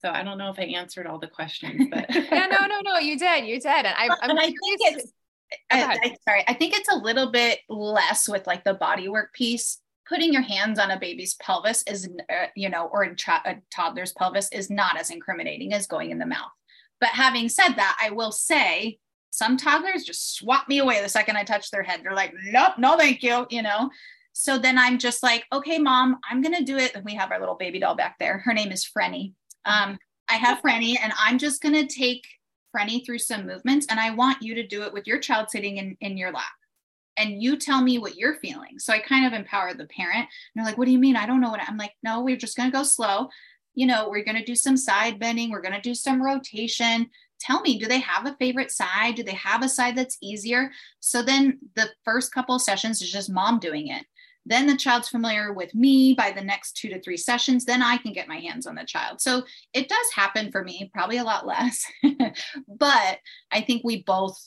So I don't know if I answered all the questions, but yeah, no, no, no, you did, you did, and I, I'm and I think it's. I, I, sorry, I think it's a little bit less with like the body work piece. Putting your hands on a baby's pelvis is, uh, you know, or a, tra- a toddler's pelvis is not as incriminating as going in the mouth. But having said that, I will say some toddlers just swat me away the second I touch their head. They're like, nope, no, thank you, you know. So then I'm just like, okay, mom, I'm going to do it. And we have our little baby doll back there. Her name is Frenny. Um, I have Frenny, and I'm just going to take Frenny through some movements. And I want you to do it with your child sitting in, in your lap. And you tell me what you're feeling. So I kind of empower the parent. And they're like, what do you mean? I don't know what I'm like. No, we're just going to go slow. You know, we're going to do some side bending. We're going to do some rotation tell me do they have a favorite side do they have a side that's easier so then the first couple of sessions is just mom doing it then the child's familiar with me by the next two to three sessions. Then I can get my hands on the child. So it does happen for me, probably a lot less. but I think we both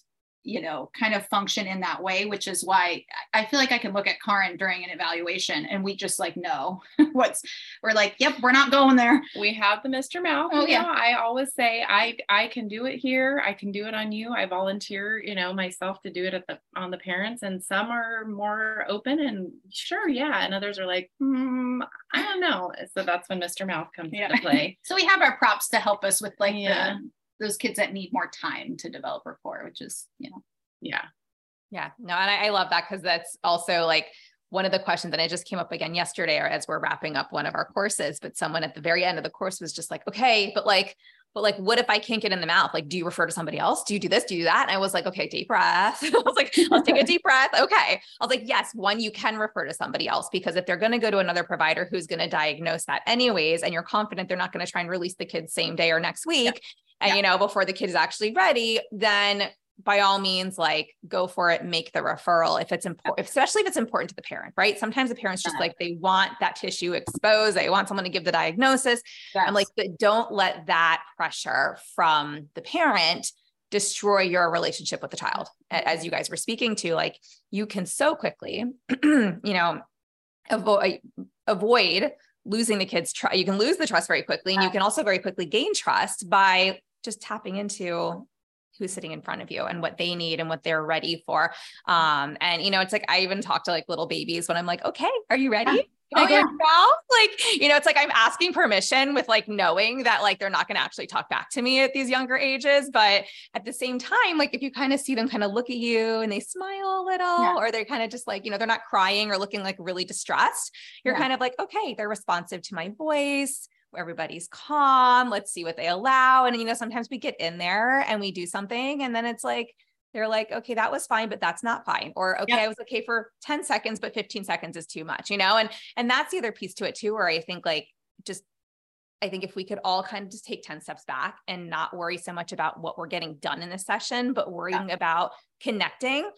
you know, kind of function in that way, which is why I feel like I can look at Karyn during an evaluation and we just like know what's we're like, yep, we're not going there. We have the Mr. Mouth. Oh yeah. Know, I always say I I can do it here. I can do it on you. I volunteer, you know, myself to do it at the on the parents. And some are more open and sure, yeah. And others are like, hmm, I don't know. So that's when Mr. Mouth comes yeah. into play. so we have our props to help us with like yeah. the those kids that need more time to develop rapport, which is, you know, yeah. Yeah. No, and I, I love that because that's also like one of the questions and it just came up again yesterday or as we're wrapping up one of our courses but someone at the very end of the course was just like okay but like but like what if i can't get in the mouth? Like do you refer to somebody else? Do you do this? Do you do that? And i was like okay deep breath. I was like let's take a deep breath. Okay. I was like yes one you can refer to somebody else because if they're going to go to another provider who's going to diagnose that anyways and you're confident they're not going to try and release the kids same day or next week yeah and yeah. you know before the kid is actually ready then by all means like go for it make the referral if it's important especially if it's important to the parent right? Sometimes the parents just like they want that tissue exposed they want someone to give the diagnosis. Yes. i'm like but don't let that pressure from the parent destroy your relationship with the child. Mm-hmm. As you guys were speaking to like you can so quickly you know avoid avoid losing the kids trust you can lose the trust very quickly and you can also very quickly gain trust by just tapping into who's sitting in front of you and what they need and what they're ready for. Um, and you know, it's like I even talk to like little babies when I'm like, okay, are you ready? Can oh, I go yeah. now? Like, you know, it's like I'm asking permission with like knowing that like they're not going to actually talk back to me at these younger ages. But at the same time, like if you kind of see them kind of look at you and they smile a little, yeah. or they're kind of just like, you know, they're not crying or looking like really distressed, you're yeah. kind of like, okay, they're responsive to my voice everybody's calm. Let's see what they allow. And, you know, sometimes we get in there and we do something and then it's like, they're like, okay, that was fine, but that's not fine. Or, okay, I was okay for 10 seconds, but 15 seconds is too much, you know? And, and that's the other piece to it too, where I think like just, I think if we could all kind of just take 10 steps back and not worry so much about what we're getting done in this session, but worrying yeah. about connecting,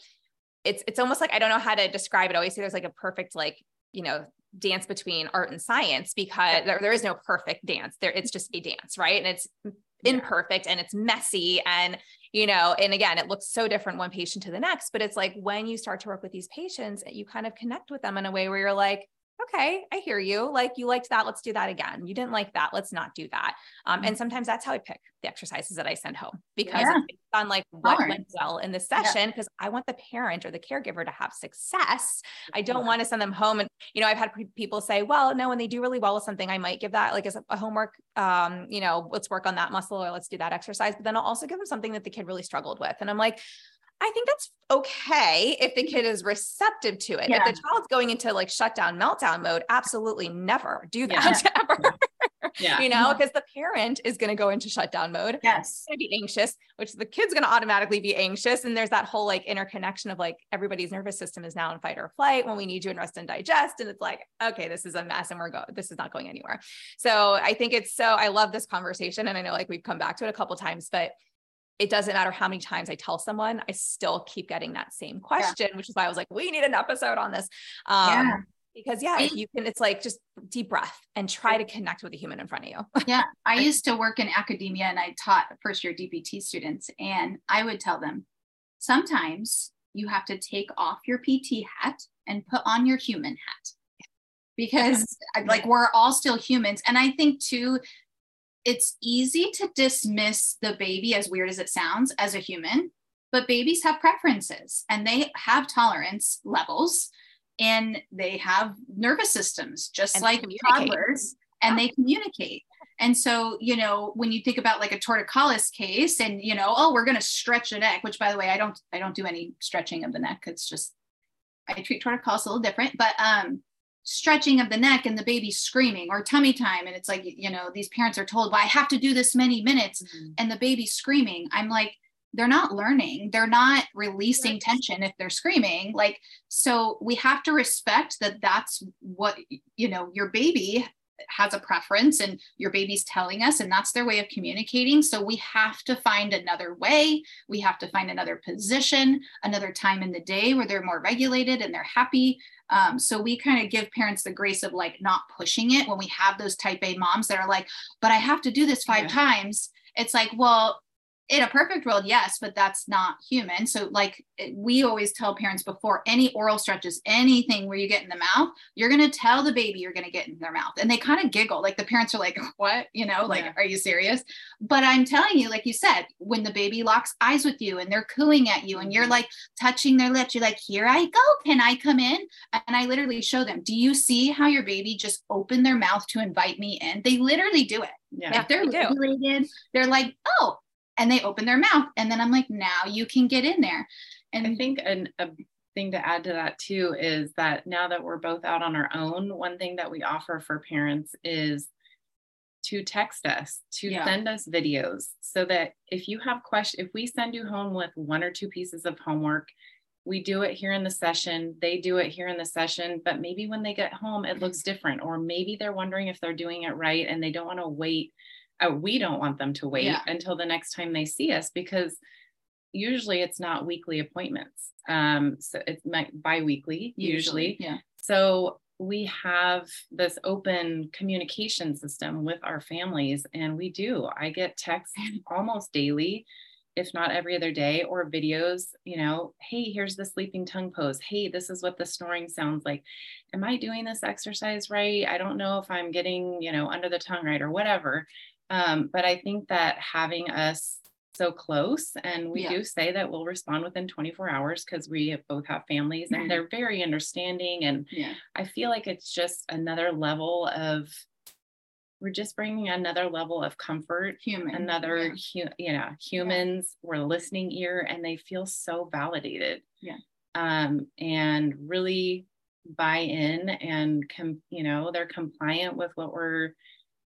it's, it's almost like, I don't know how to describe it. I always say there's like a perfect, like, you know, dance between art and science because there, there is no perfect dance. There it's just a dance right? And it's imperfect and it's messy and you know and again it looks so different one patient to the next but it's like when you start to work with these patients you kind of connect with them in a way where you're like okay, I hear you. Like you liked that. Let's do that again. You didn't like that. Let's not do that. Um, and mm. sometimes that's how I pick the exercises that I send home because yeah. it's based on like what went well in the session. Because yeah. I want the parent or the caregiver to have success. I don't yeah. want to send them home. And, you know, I've had people say, well, no, when they do really well with something, I might give that like as a homework, um, you know, let's work on that muscle or let's do that exercise. But then I'll also give them something that the kid really struggled with. And I'm like, I think that's okay if the kid is receptive to it. Yeah. If the child's going into like shutdown, meltdown mode, absolutely never do that yeah. ever. Yeah. you know, because the parent is going to go into shutdown mode. Yes. Going to be anxious, which the kid's going to automatically be anxious. And there's that whole like interconnection of like everybody's nervous system is now in fight or flight when we need you in rest and digest. And it's like, okay, this is a mess and we're going, this is not going anywhere. So I think it's so, I love this conversation. And I know like we've come back to it a couple times, but it doesn't matter how many times I tell someone, I still keep getting that same question, yeah. which is why I was like, we need an episode on this. Um, yeah. Because yeah, you can, it's like just deep breath and try to connect with the human in front of you. yeah. I used to work in academia and I taught first year DPT students, and I would tell them sometimes you have to take off your PT hat and put on your human hat because like we're all still humans. And I think too, it's easy to dismiss the baby, as weird as it sounds, as a human, but babies have preferences and they have tolerance levels and they have nervous systems just and like toddlers and they communicate. And so, you know, when you think about like a torticollis case and, you know, oh, we're going to stretch the neck, which by the way, I don't, I don't do any stretching of the neck. It's just, I treat torticollis a little different, but, um, stretching of the neck and the baby screaming or tummy time. And it's like you know these parents are told well i have to do this many minutes. Mm-hmm. and the baby screaming i'm like they're not learning. They're not releasing right. tension if they're screaming. Like so we have to respect that that's what you know your baby has a preference and your baby's telling us and that's their way of communicating. So we have to find another way. We have to find another position another time in the day where they're more regulated and they're happy um, so we kind of give parents the grace of like not pushing it when we have those type A moms that are like, but I have to do this five yeah. times. It's like, well, in a perfect world, yes, but that's not human. So, like we always tell parents before any oral stretches, anything where you get in the mouth, you're going to tell the baby you're going to get in their mouth. And they kind of giggle. Like the parents are like, what? You know, like, yeah. are you serious? But I'm telling you, like you said, when the baby locks eyes with you and they're cooing at you and you're mm-hmm. like touching their lips, you're like, here I go. Can I come in? And I literally show them, do you see how your baby just opened their mouth to invite me in? They literally do it. Yeah, if they're regulated, they're like, oh, and they open their mouth and then i'm like now you can get in there and i think an, a thing to add to that too is that now that we're both out on our own one thing that we offer for parents is to text us to yeah. send us videos so that if you have questions if we send you home with one or two pieces of homework we do it here in the session they do it here in the session but maybe when they get home it looks different or maybe they're wondering if they're doing it right and they don't want to wait uh, we don't want them to wait yeah. until the next time they see us because usually it's not weekly appointments. Um, so it's bi-weekly usually. usually. Yeah. So we have this open communication system with our families and we do. I get texts almost daily if not every other day, or videos, you know, hey, here's the sleeping tongue pose. Hey, this is what the snoring sounds like. Am I doing this exercise right? I don't know if I'm getting, you know, under the tongue right or whatever. Um, but I think that having us so close, and we yeah. do say that we'll respond within 24 hours because we both have families and they're very understanding. And yeah. I feel like it's just another level of we're just bringing another level of comfort human another yeah. hu- you know humans yeah. we're listening ear and they feel so validated yeah um and really buy in and com- you know they're compliant with what we're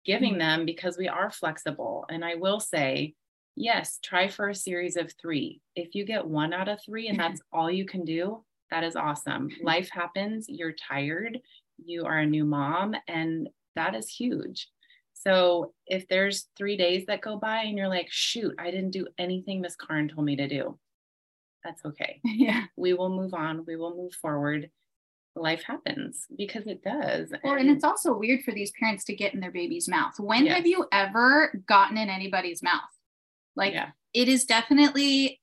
giving mm-hmm. them because we are flexible. And I will say, yes, try for a series of three. If you get one out of three and that's all you can do, that is awesome. Life happens, you're tired, you are a new mom, and that is huge. So if there's three days that go by and you're like, shoot, I didn't do anything Miss Karyn told me to do, that's okay. Yeah. We will move on, we will move forward life happens because it does. Well, and, and it's also weird for these parents to get in their baby's mouth. When yes. have you ever gotten in anybody's mouth? Like yeah. it is definitely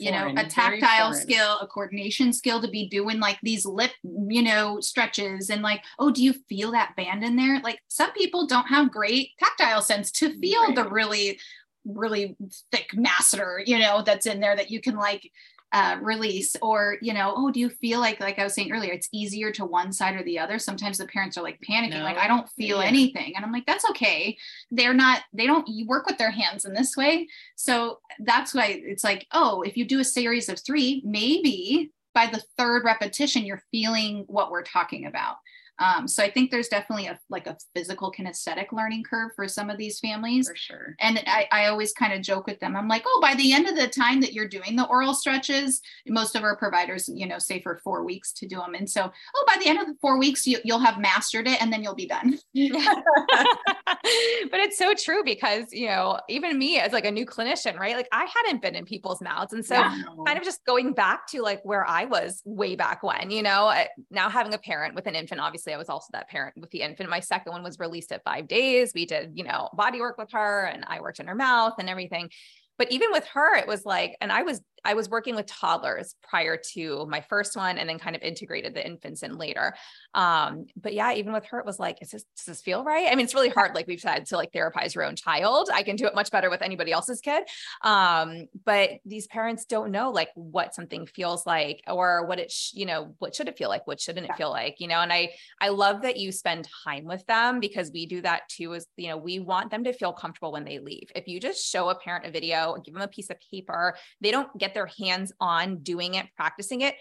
you know a tactile skill a coordination skill to be doing like these lip you know stretches and like oh do you feel that band in there like some people don't have great tactile sense to feel right. the really really thick masseter you know that's in there that you can like uh, release or you know oh do you feel like like i was saying earlier it's easier to one side or the other? Sometimes the parents are like panicking no. like i don't feel yeah. anything. And i'm like that's okay. They're not they don't you work with their hands in this way. So that's why it's like oh if you do a series of three maybe by the third repetition you're feeling what we're talking about um, so I think there's definitely a like a physical kinesthetic learning curve for some of these families. For sure. And I, I always kind of joke with them. I'm like, oh, by the end of the time that you're doing the oral stretches, most of our providers, you know, say for four weeks to do them. And so, oh, by the end of the four weeks, you, you'll have mastered it and then you'll be done. but it's so true because, you know, even me as like a new clinician, right? Like I hadn't been in people's mouths. And so yeah. kind of just going back to like where I was way back when, you know, now having a parent with an infant, obviously obviously I was also that parent with the infant. My second one was released at five days. We did, you know, body work with her and I worked in her mouth and everything. But even with her, it was like, and I was I was working with toddlers prior to my first one and then kind of integrated the infants in later. Um, but yeah, even with her, it was like, is this, does this feel right? I mean, it's really hard, like we've said, to like therapize your own child. I can do it much better with anybody else's kid. Um, but these parents don't know like what something feels like or what it, sh- you know, what should it feel like? What shouldn't it feel like? You know, and I, I love that you spend time with them because we do that too, is, you know, we want them to feel comfortable when they leave. If you just show a parent a video, and give them a piece of paper, they don't get their hands on doing it, practicing it,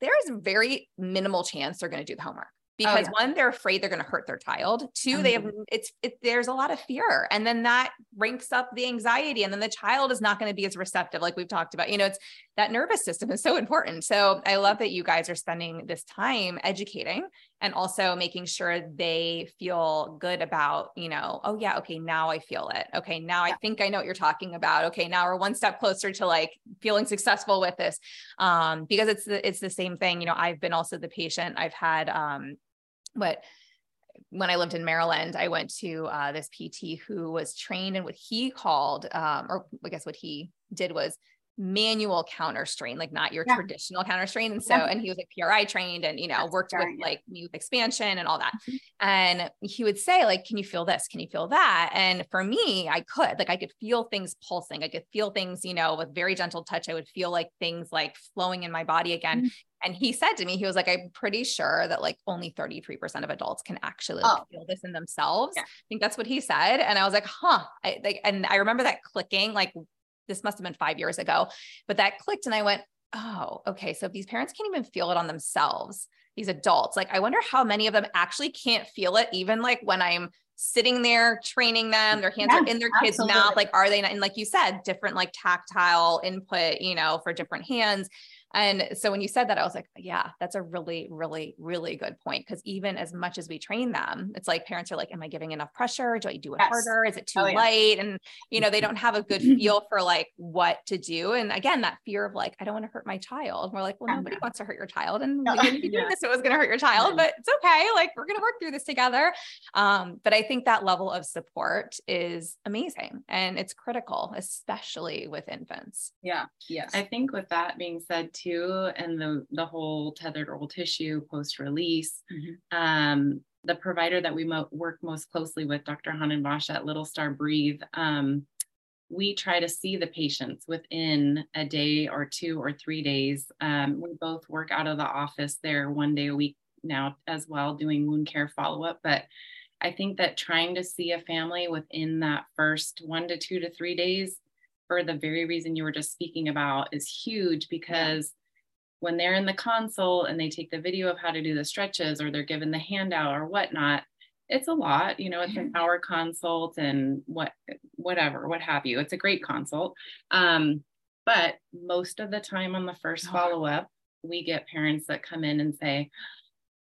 there's very minimal chance they're going to do the homework because oh, yeah. one they're afraid they're going to hurt their child 2 mm-hmm. they have mm-hmm. it's it, there's a lot of fear and then that ranks up the anxiety and then the child is not going to be as receptive like we've talked about you know it's that nervous system is so important so i love that you guys are spending this time educating and also making sure they feel good about you know oh yeah okay now i feel it. Okay now i think i know what you're talking about. Okay now we're one step closer to like feeling successful with this. Um because it's the it's the same thing you know i've been also the patient. I've had um but when I lived in Maryland, I went to uh, this PT who was trained in what he called, um, or I guess what he did was manual counter strain, like not your yeah. traditional counter strain. And so, yeah. and he was like PRI trained and, you know, That's worked with like new expansion and all that. Mm-hmm. And he would say, like, can you feel this? Can you feel that? And for me, I could, like, I could feel things pulsing. I could feel things, you know, with very gentle touch. I would feel like things like flowing in my body again. Mm-hmm. And he said to me, he was like, I'm pretty sure that like only 33% of adults can actually like, oh. feel this in themselves. Yeah. I think that's what he said. And I was like, huh. I, like, and I remember that clicking, like this must have been five years ago, but that clicked. And I went, oh, okay. So if these parents can't even feel it on themselves, these adults, like, I wonder how many of them actually can't feel it, even like when I'm sitting there training them, their hands yeah, are in their kids' mouth. Like, are they not? And like you said, different like tactile input, you know, for different hands. And so when you said that, I was like, yeah, that's a really, really, really good point. Cause even as much as we train them, it's like parents are like, am I giving enough pressure? Do I do it yes. harder? Is it too oh, yeah. light? And, you know, they don't have a good feel for like what to do. And again, that fear of like, I don't want to hurt my child. We're like, well, nobody wants to hurt your child. And no. we didn't be doing this. It was going to hurt your child, but it's okay. Like we're going to work through this together. Um, but I think that level of support is amazing and it's critical, especially with infants. Yeah. Yes. I think with that being said, too, and the the whole tethered oral tissue post release. Mm-hmm. Um, the provider that we mo- work most closely with, Dr. Hanan Bosch at Little Star Breathe, um, we try to see the patients within a day or two or three days. Um, we both work out of the office there one day a week now as well, doing wound care follow up. But I think that trying to see a family within that first one to two to three days for the very reason you were just speaking about is huge because when they're in the console and they take the video of how to do the stretches or they're given the handout or whatnot it's a lot you know it's an hour consult and what whatever what have you. It's a great consult. Um, but most of the time on the first follow-up we get parents that come in and say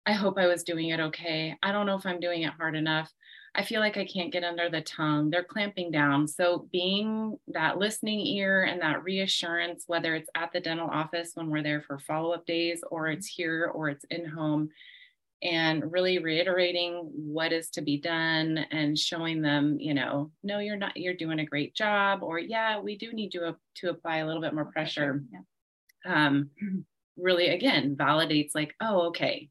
i hope i was doing it okay. I don't know if i'm doing it hard enough I feel like I can't get under the tongue. They're clamping down. So, being that listening ear and that reassurance, whether it's at the dental office when we're there for follow up days, or it's here, or it's in home, and really reiterating what is to be done and showing them you know no you're not you're doing a great job or yeah we do need you to apply a little bit more pressure yeah. um, really again validates like oh okay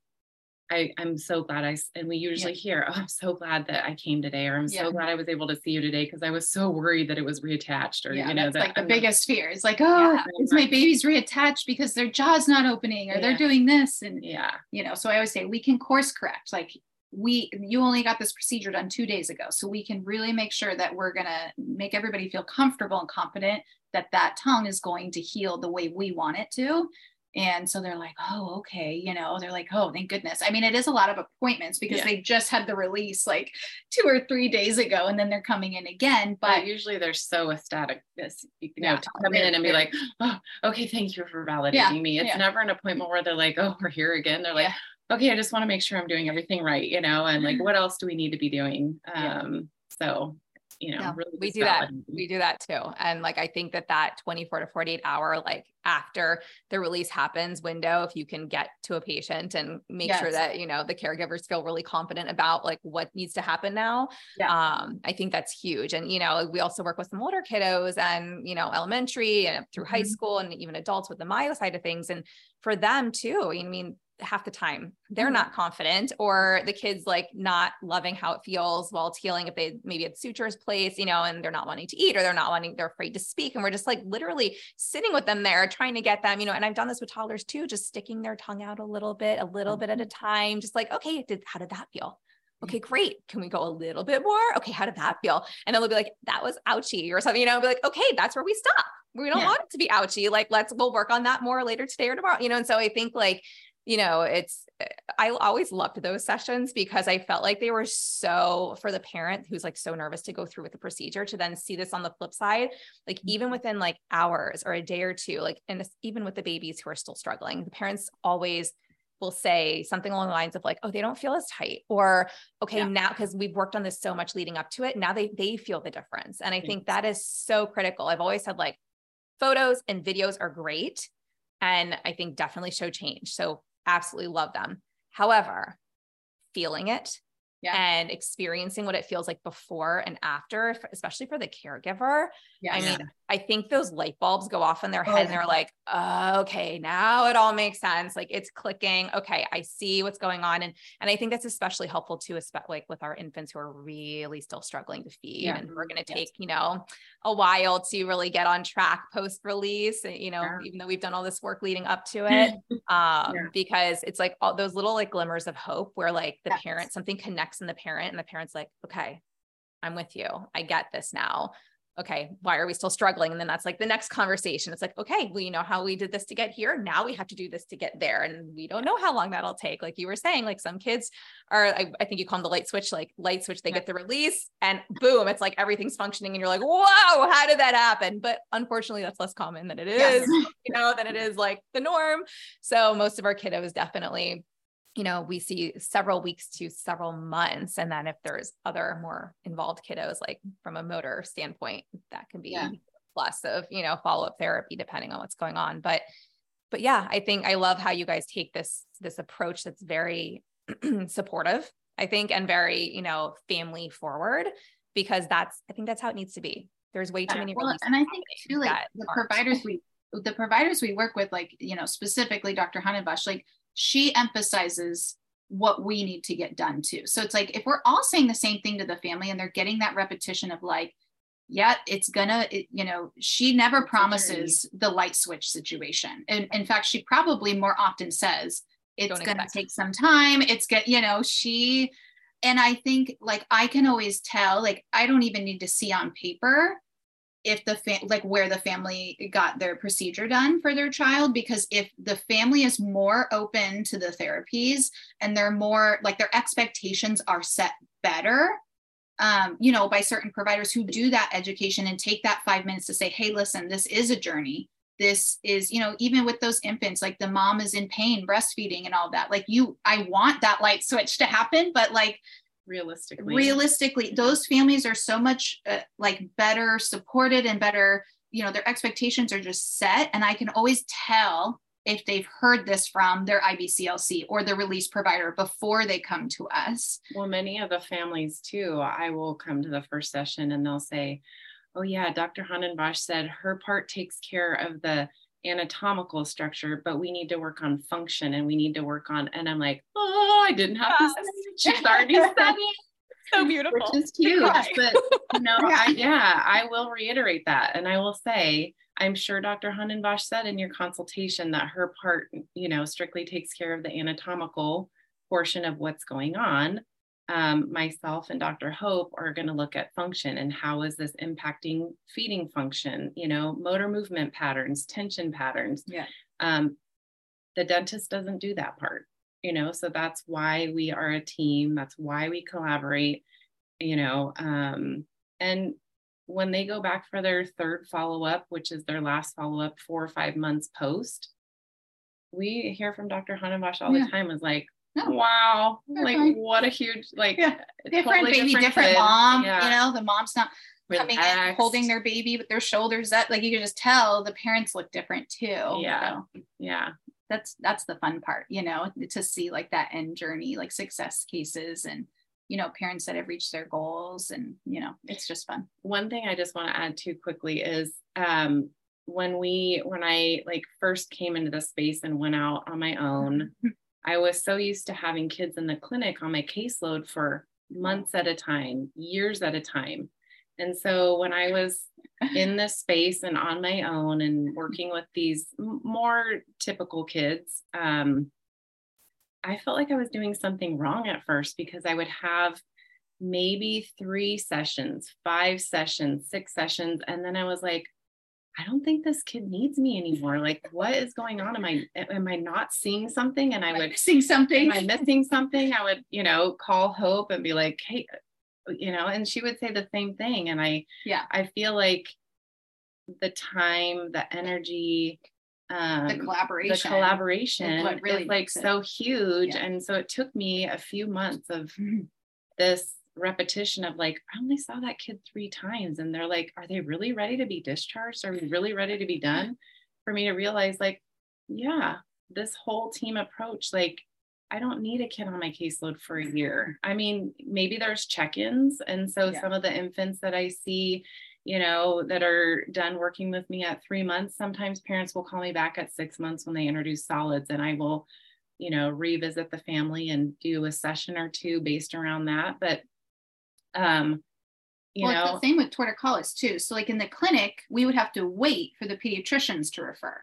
I, I'm so glad I, and we usually yeah. hear, oh, I'm so glad that I came today, or I'm yeah. so glad I was able to see you today because I was so worried that it was reattached, or, yeah, you know, that's like the I'm biggest fear. It's like, oh, is my baby's reattached because their jaw's not opening or they're doing this? And, yeah, you know, so I always say we can course correct. Like, we, you only got this procedure done two days ago. So we can really make sure that we're going to make everybody feel comfortable and confident that that tongue is going to heal the way we want it to and so they're like, oh, okay, you know, they're like, oh, thank goodness. I mean, it is a lot of appointments because yeah. they just had the release like two or three days ago, and then they're coming in again. But usually they're so ecstatic, this you know, yeah, to come in and be like, oh, okay, thank you for validating yeah, me. It's never an appointment where they're like, oh, we're here again. They're like, okay, I just want to make sure I'm doing everything right, you know, and like, what else do we need to be doing? Um, so you know, yeah, really we do that. We do that too. And like, I think that that 24 to 48 hour, like after the release happens window, if you can get to a patient and make yes. sure that, you know, the caregivers feel really confident about like what needs to happen now. Yeah. Um, I think that's huge. And, you know, we also work with some older kiddos and, you know, elementary and through mm-hmm. high school and even adults with the myo side of things. And for them too, I mean, half the time they're mm-hmm. not confident or the kids like not loving how it feels while it's healing if they maybe had sutures placed you know and they're not wanting to eat or they're not wanting they're afraid to speak and we're just like literally sitting with them there trying to get them you know and i've done this with toddlers too just sticking their tongue out a little bit a little mm-hmm. bit at a mm-hmm. time just like okay did how did that feel okay, great. Can we go a little bit more? Okay, how did that feel? And then they'll be like, that was ouchy or something, you know, be like, okay, that's where we stop. We don't yeah. want it to be ouchy. Like, let's, we'll work on that more later today or tomorrow, you know? And so I think like you know, it's, I always loved those sessions because I felt like they were so for the parent who's like so nervous to go through with the procedure to then see this on the flip side, like even mm-hmm. within like hours or a day or two, like, and even with the babies who are still struggling, the parents always will say something along the lines of like, oh, they don't feel as tight or okay, yeah. now because we've worked on this so much leading up to it. Now they they feel the difference. And I think that is so critical. I've always said like photos and videos are great. And I think definitely show change. So absolutely love them. However, feeling it yeah. and experiencing what it feels like before and after, especially for the caregiver. Yeah, I mean, I think those light bulbs go off in their head oh. and they're like, oh, okay, now it all makes sense. Like it's clicking. Okay, I see what's going on. And and I think that's especially helpful too, especially like with our infants who are really still struggling to feed. Yeah. And we're gonna take, yes. you know, a while to really get on track post-release, eh, you know, yeah. even though we've done all this work leading up to it. um, yeah. because it's like all those little like glimmers of hope where like the yes. parent, something connects in the parent, and the parent's like, okay, I'm with you. I get this now okay, why are we still struggling? And then that's like the next conversation. It's like, okay, well, you know how we did this to get here. Now we have to do this to get there. And we don't know how long that'll take. Like you were saying, like some kids are, I, I think you call them the light switch, like light switch, they get the release and boom, it's like everything's functioning. And you're like, whoa, how did that happen? But unfortunately, that's less common than it is, you know, than it is like the norm. So most of our kiddos definitely you know, we see several weeks to several months. And then if there's other more involved kiddos, like from a motor standpoint, that can be yeah. plus of, you know, follow-up therapy, depending on what's going on. But, but yeah, I think I love how you guys take this, this approach that's very supportive, I think, and very, you know, family forward, because that's, I think that's how it needs to be. There's way too many. Well, and I think too, like the providers we, the providers we work with, like, you know, specifically Dr. Hanenbusch, like she emphasizes what we need to get done too. So it's like if we're all saying the same thing to the family and they're getting that repetition of like, yeah, it's gonna, it, you know, she never promises the light switch situation. And in fact, she probably more often says it's Don't gonna take some time. It's get, you know, she, and I think like I can always tell, like I don't even need to see on paper if the fa- like where the family got their procedure done for their child because if the family is more open to the therapies and they're more like their expectations are set better um, you know by certain providers who do that education and take that five minutes to say hey listen this is a journey. This is you know even with those infants like the mom is in pain breastfeeding and all that. Like you i want that light switch to happen but like realistically realistically those families are so much uh, like better supported and better you know their expectations are just set and i can always tell if they've heard this from their IBCLC or the release provider before they come to us. Well, many of the families too, I will come to the first session and they'll say, Oh, yeah, Dr. Hanenbosch said her part takes care of the anatomical structure, but we need to work on function and we need to work on. And I'm like, Oh, I didn't have to. She's already said it so beautiful. Which is huge. But you know, yeah. I, yeah, I will reiterate that. And I will say, I'm sure Dr. Hanenbosch said in your consultation that her part, you know, strictly takes care of the anatomical portion of what's going on. Um, myself and Dr. Hope are going to look at function and how is this impacting feeding function, you know, motor movement patterns, tension patterns. Yeah. Um, the dentist doesn't do that part you know so that's why we are a team that's why we collaborate you know um, and when they go back for their third follow-up which is their last follow-up four or five months post we hear from dr hanenbosch all yeah. the time is like no. wow like fine. what a huge like yeah. different totally baby different, different mom yeah. you know the mom's not Relaxed. coming in holding their baby with their shoulders up like you can just tell the parents look different too yeah yeah that's that's the fun part you know to see like that end journey like success cases and you know parents that have reached their goals and you know it's just fun one thing i just want to add too quickly is um when we when i like first came into the space and went out on my own i was so used to having kids in the clinic on my caseload for months at a time years at a time and so when I was in this space and on my own and working with these more typical kids, um, I felt like I was doing something wrong at first because I would have maybe three sessions, five sessions, six sessions. And then I was like, I don't think this kid needs me anymore. Like, what is going on? Am I am I not seeing something? And I would see something. Am I missing something? I would, you know, call Hope and be like, hey, you know and she would say the same thing and i yeah i feel like the time the energy um, the collaboration the collaboration really is like so huge yeah. and so it took me a few months of mm-hmm. this repetition of like i only saw that kid three times and they're like are they really ready to be discharged are we really ready to be done for me to realize like yeah this whole team approach like I don't need a kid on my caseload for a year. I mean, maybe there's check ins. And so yeah. some of the infants that I see, you know, that are done working with me at three months, sometimes parents will call me back at six months when they introduce solids and I will, you know, revisit the family and do a session or two based around that. But, um, you well, know, it's the same with torticollis too. So, like in the clinic, we would have to wait for the pediatricians to refer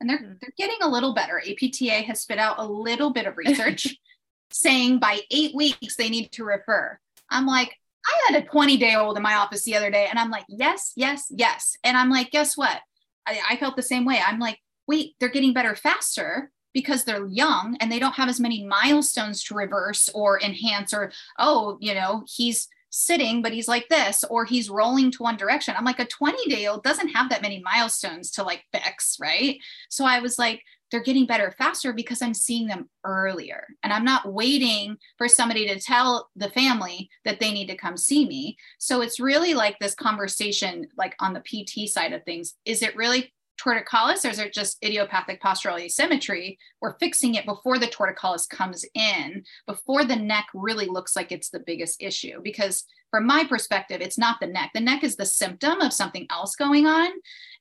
and they're mm-hmm. they're getting a little better. APTA has spit out a little bit of research saying by eight weeks they need to refer. I'm like, I had a 20 day old in my office the other day, and I'm like, yes, yes, yes. And I'm like, guess what? I, I felt the same way. I'm like, wait, they're getting better faster because they're young and they don't have as many milestones to reverse or enhance or oh you know he's sitting, but he's like this, or he's rolling to one direction. I'm like, a 20 day old doesn't have that many milestones to like fix, right? So I was like, they're getting better faster because I'm seeing them earlier. And I'm not waiting for somebody to tell the family that they need to come see me. So it's really like this conversation, like on the PT side of things. Is it really torticollis or is it just idiopathic postural asymmetry? We're fixing it before the torticollis comes in, before the neck really looks like it's the biggest issue. Because from my perspective, it's not the neck. The neck is the symptom of something else going on.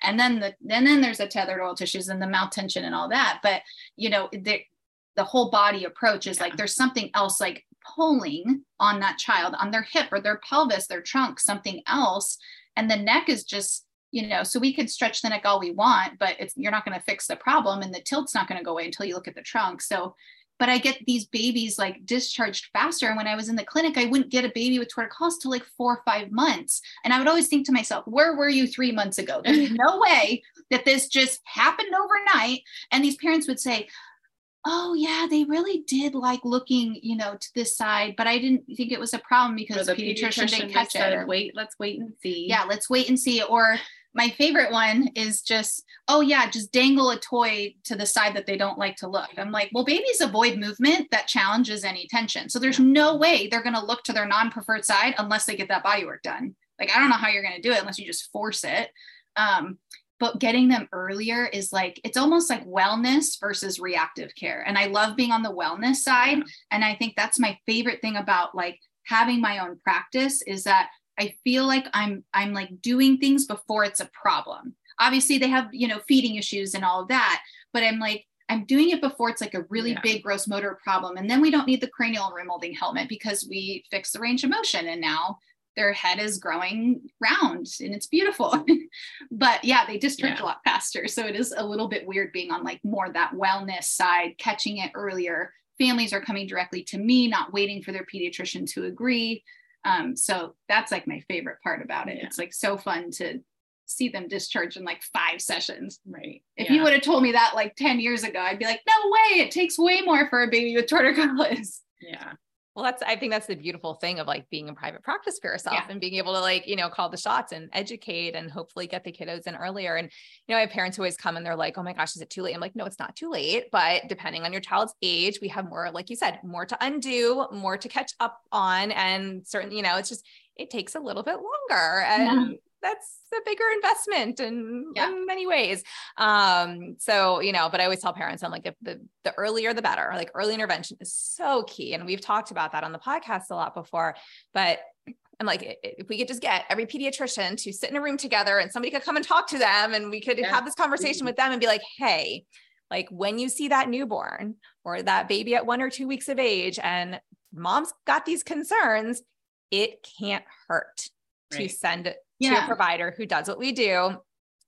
And then the and then there's the tethered oral tissues and the mouth tension and all that. But you know, the the whole body approach is yeah. like there's something else like pulling on that child on their hip or their pelvis, their trunk, something else. And the neck is just you know so we could stretch the neck all we want but it's you're not going to fix the problem and the tilt's not going to go away until you look at the trunk so but I get these babies like discharged faster. And when I was in the clinic, I wouldn't get a baby with torticollis till like four or five months. And I would always think to myself, where were you three months ago? There's no way that this just happened overnight. And these parents would say, oh yeah they really did like looking you know to this side but i didn't think it was a problem because the pediatrician, pediatrician didn't catch it or, wait let's wait and see yeah let's wait and see or my favorite one is just oh yeah just dangle a toy to the side that they don't like to look. I'm like well babies avoid movement that challenges any tension. So there's no way they're going to look to their non-preferred side unless they get that body work done. Like i don't know how you're going to do it unless you just force it. Um, but getting them earlier is like it's almost like wellness versus reactive care. And i love being on the wellness side. And i think that's my favorite thing about like having my own practice is that i feel like i'm i'm like doing things before it's a problem obviously they have you know feeding issues and all of that but i'm like i'm doing it before it's like a really yeah. big gross motor problem and then we don't need the cranial remolding helmet because we fix the range of motion and now their head is growing round and it's beautiful. but yeah, they discharge yeah. a lot faster. So it is a little bit weird being on like more that wellness side, catching it earlier. Families are coming directly to me, not waiting for their pediatrician to agree. Um, so that's like my favorite part about it. Yeah. It's like so fun to see them discharge in like five sessions. Right. If yeah. you would have told me that like 10 years ago, I'd be like, no way, it takes way more for a baby with torticollis. Yeah. Well, that's, I think that's the beautiful thing of like being in private practice for yourself yeah. and being able to like, you know, call the shots and educate and hopefully get the kiddos in earlier. And, you know, I have parents who always come and they're like, oh my gosh, is it too late? I'm like, no, it's not too late. But depending on your child's age, we have more, like you said, more to undo, more to catch up on. And certain, you know, it's just, it takes a little bit longer. And yeah that's a bigger investment in, yeah. in many ways. Um, so, you know, but I always tell parents, I'm like, if the, the earlier, the better, like early intervention is so key. And we've talked about that on the podcast a lot before, but I'm like, if we could just get every pediatrician to sit in a room together and somebody could come and talk to them and we could yeah. have this conversation with them and be like, Hey, like when you see that newborn or that baby at one or two weeks of age and mom's got these concerns, it can't hurt right. to send yeah. to a provider who does what we do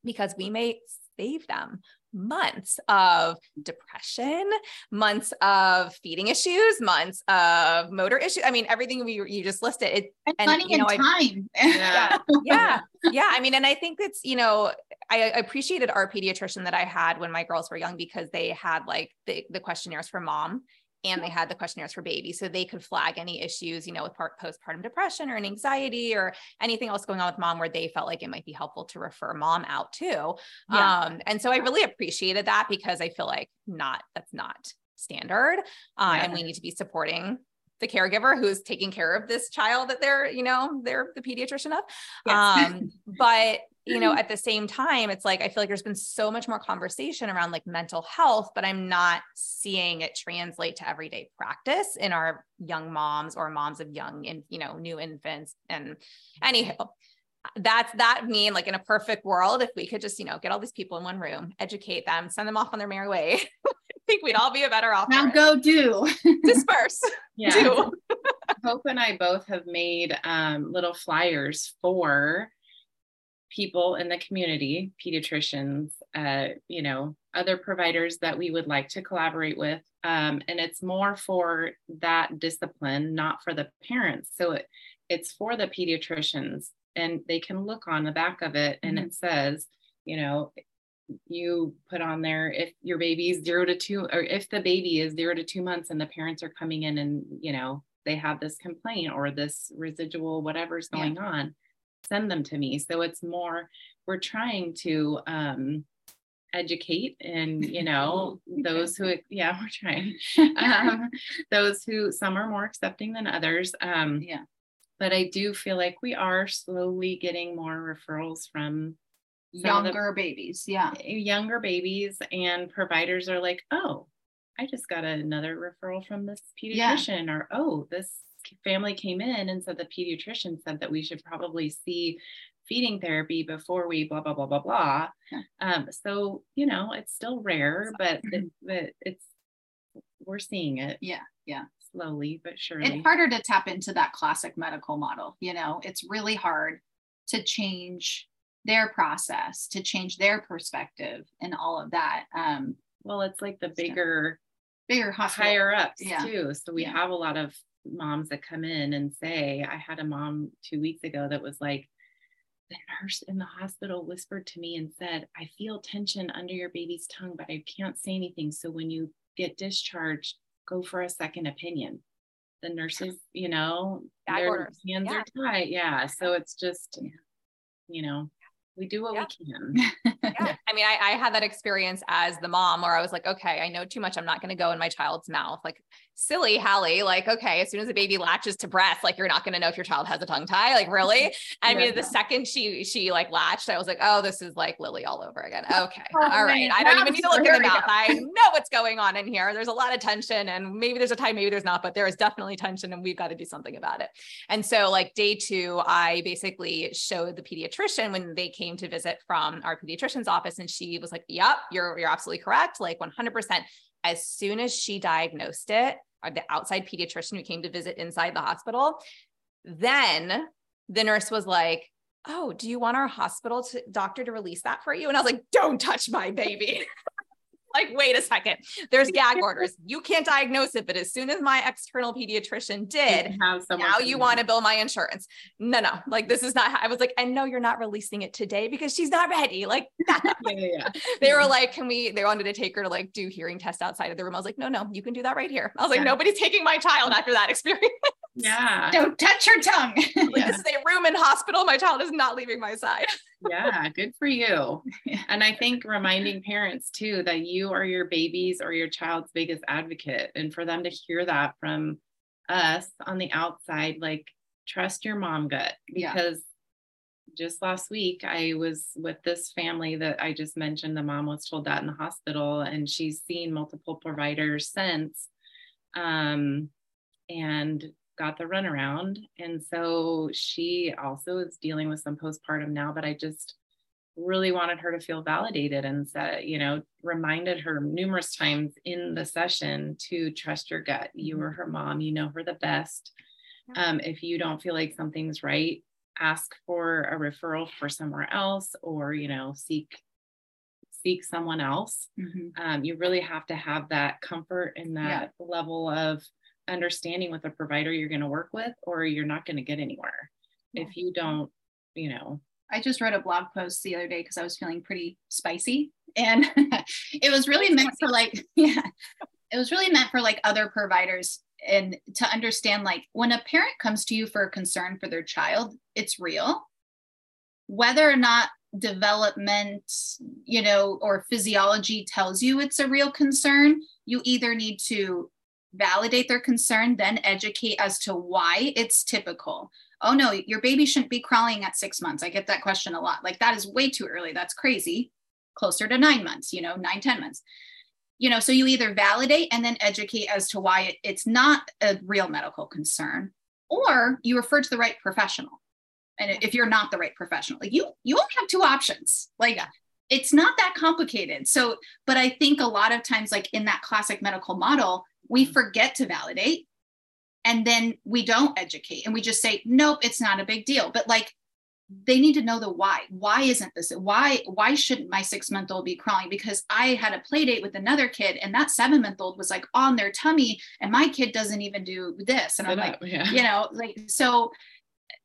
because we may save them months of depression, months of feeding issues, months of motor issues. I mean, everything we you just listed. It, and, and money you know, and time. I, yeah, yeah, yeah. I mean, and I think it's you know, I appreciated our pediatrician that I had when my girls were young because they had like the, the questionnaires for mom and they had the questionnaires for baby so they could flag any issues you know with part postpartum depression or an anxiety or anything else going on with mom where they felt like it might be helpful to refer mom out too yeah. um, and so i really appreciated that because i feel like not that's not standard uh, yeah. and we need to be supporting the caregiver who's taking care of this child that they're you know they're the pediatrician of yes. um, but you know, at the same time, it's like I feel like there's been so much more conversation around like mental health, but I'm not seeing it translate to everyday practice in our young moms or moms of young and you know, new infants. And anyhow, that's that mean like in a perfect world, if we could just, you know, get all these people in one room, educate them, send them off on their merry way. I think we'd all be a better off. Now go do disperse. Yeah. Do. Hope and I both have made um, little flyers for people in the community, pediatricians, uh, you know, other providers that we would like to collaborate with. Um, and it's more for that discipline, not for the parents. So it, it's for the pediatricians, and they can look on the back of it and mm-hmm. it says, you know, you put on there if your baby is zero to two, or if the baby is zero to two months and the parents are coming in and, you know, they have this complaint or this residual, whatever's going yeah. on send them to me. So it's more, we're trying to um, educate and, you know, those who, yeah, we're trying, um, those who, some are more accepting than others. Um, yeah. But I do feel like we are slowly getting more referrals from younger babies. Yeah. Younger babies and providers are like, oh, I just got another referral from this pediatrician, yeah. or oh, this family came in and said the pediatrician said that we should probably see feeding therapy before we blah blah blah blah blah. Yeah. Um, so you know it's still rare, but it, but it's we're seeing it. Yeah, yeah, slowly but surely. It's harder to tap into that classic medical model. You know, it's really hard to change their process, to change their perspective, and all of that. Um, well, it's like the bigger, bigger hospital. higher ups yeah. too. So we yeah. have a lot of moms that come in and say, I had a mom two weeks ago that was like, the nurse in the hospital whispered to me and said, I feel tension under your baby's tongue, but I can't say anything. So when you get discharged, go for a second opinion. The nurses, you know, their orders. hands yeah. are tied. Yeah. So it's just, you know, we do what yeah. we can. yeah. I mean, I, I had that experience as the mom where I was like, okay, I know too much. I'm not going to go in my child's mouth. Like, silly Hallie, like, okay, as soon as a baby latches to breast, like you're not going to know if your child has a tongue tie. Like, really? I yeah, mean, the second she she like latched, I was like, oh, this is like Lily all over again. Okay. Oh, all right. I don't even need to look in the mouth. I know what's going on in here. There's a lot of tension and maybe there's a time, maybe there's not, but there is definitely tension and we've got to do something about it. And so like day two, I basically showed the pediatrician when they came to visit from our pediatrician's office and she was like, yep, you're, you're absolutely correct. Like 100%. As soon as she diagnosed it, uh, the outside pediatrician who came to visit inside the hospital. Then the nurse was like, Oh, do you want our hospital to, doctor to release that for you? And I was like, Don't touch my baby. like, wait a second. There's gag orders. You can't diagnose it, but as soon as my external pediatrician did, now you want to bill my insurance. No, no, like this is not. I was like, and no, you're not releasing it today because she's not ready. Like, yeah, yeah, yeah. they were like, can we? They wanted to take her to like do hearing tests outside of the room. I was like, no, no, you can do that right here. I was like, nobody's taking my child after that experience. Yeah. Don't touch her tongue. like, This is a room in hospital. My child is not leaving my side. yeah, good for you. And I think reminding parents too that you are your baby's or your child's biggest advocate. And for them to hear that from us on the outside, like trust your mom gut because yeah. just last week I was with this family that I just mentioned. The mom was told that in the hospital, and she's seen multiple providers since. Um, and got the runaround. And so she also is dealing with some postpartum now, but I just really wanted her to feel validated and said, you know, reminded her numerous times in the session to trust your gut. You mm-hmm. are her mom, you know her the best. Um, if you don't feel like something's right, ask for a referral for somewhere else or, you know, seek seek someone else. Mm-hmm. Um, you really have to have that comfort and that yeah. level of understanding with a provider you're going to work with or you're not going to get anywhere. Yeah. if you don't you know. I just wrote a blog post the other day because i was feeling pretty spicy and it was really meant for like yeah it was really meant for like other providers and to understand like when a parent comes to you for a concern for their child it's real. Whether or not development you know or physiology tells you it's a real concern you either need to validate their concern, then educate as to why it's typical. Oh no, your baby shouldn't be crawling at six months. I get that question a lot. Like that is way too early. That's crazy. Closer to nine months, you know, nine ten months. You know, so you either validate and then educate as to why it, it's not a real medical concern, or you refer to the right professional. And if you're not the right professional, like you, you only have two options. Like it's not that complicated. So, but I think a lot of times, like in that classic medical model, we mm-hmm. forget to validate and then we don't educate and we just say nope it's not a big deal. But like they need to know the why. Why isn't this why why shouldn't my six month old be crawling? Because i had a play date with another kid and that seven month old was like on their tummy and my kid doesn't even do this. And i'm like yeah. you know like so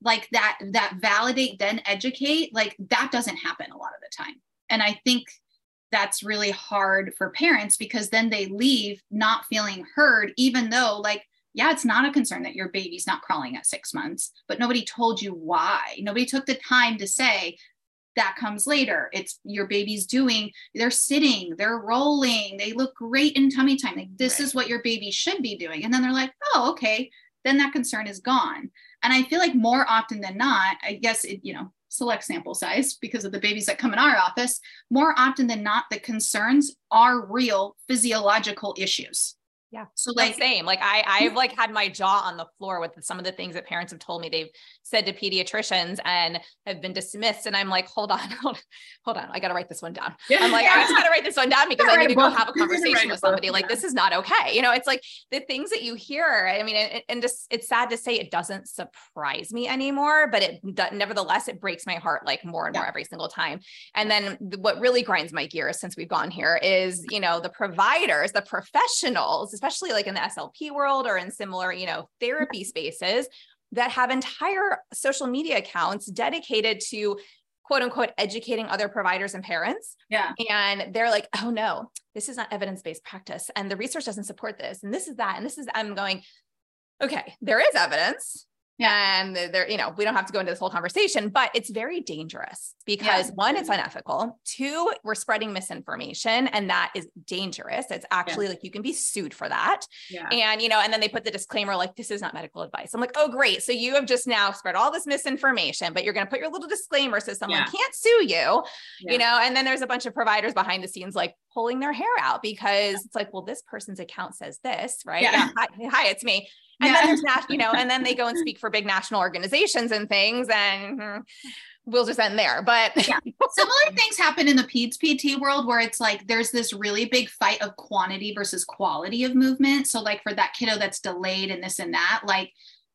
like that that validate then educate like that doesn't happen a lot of the time. And i think that's really hard for parents because then they leave not feeling heard, even though, like, yeah, it's not a concern that your baby's not crawling at six months, but nobody told you why. Nobody took the time to say, that comes later. It's your baby's doing, they're sitting, they're rolling, they look great in tummy time. Like, this right. is what your baby should be doing. And then they're like, oh, okay. Then that concern is gone. And I feel like more often than not, I guess, it, you know, select sample size because of the babies that come in our office, more often than not, the concerns are real physiological issues. Yeah. So like same, like I, I've like had my jaw on the floor with some of the things that parents have told me they've said to pediatricians and have been dismissed. And I'm like, hold on, hold, hold on. I got to write this one down. Yeah. I'm like, yeah. I just got to write this one down because I need to go have a conversation with somebody. Like, this is not okay. You know, it's like the things that you hear. I mean, and, and just, it's sad to say it doesn't surprise me anymore, but it nevertheless, it breaks my heart like more and yeah. more every single time. And then what really grinds my gears since we've gone here is, you know, the providers, the professionals, especially like in the SLP world or in similar, you know, therapy spaces that have entire social media accounts dedicated to quote unquote educating other providers and parents. Yeah. And they're like, oh no, this is not evidence based practice. And the research doesn't support this. And this is that. And this is, I'm going, okay, there is evidence. Yeah. And they're, you know, we don't have to go into this whole conversation, but it's very dangerous because yeah. one, it's unethical. Two, we're spreading misinformation and that is dangerous. It's actually yeah. like you can be sued for that. Yeah. And, you know, and then they put the disclaimer like, this is not medical advice. I'm like, oh, great. So you have just now spread all this misinformation, but you're going to put your little disclaimer so someone can't sue you, you know, and then there's a bunch of providers behind the scenes like pulling their hair out because it's like, well, this person's account says this, right? Hi, hi, it's me. And yeah. then there's national, you know, and then they go and speak for big national organizations and things, and we'll just end there. But yeah. similar things happen in the PEDS PT world where it's like there's this really big fight of quantity versus quality of movement. So, like for that kiddo that's delayed and this and that, like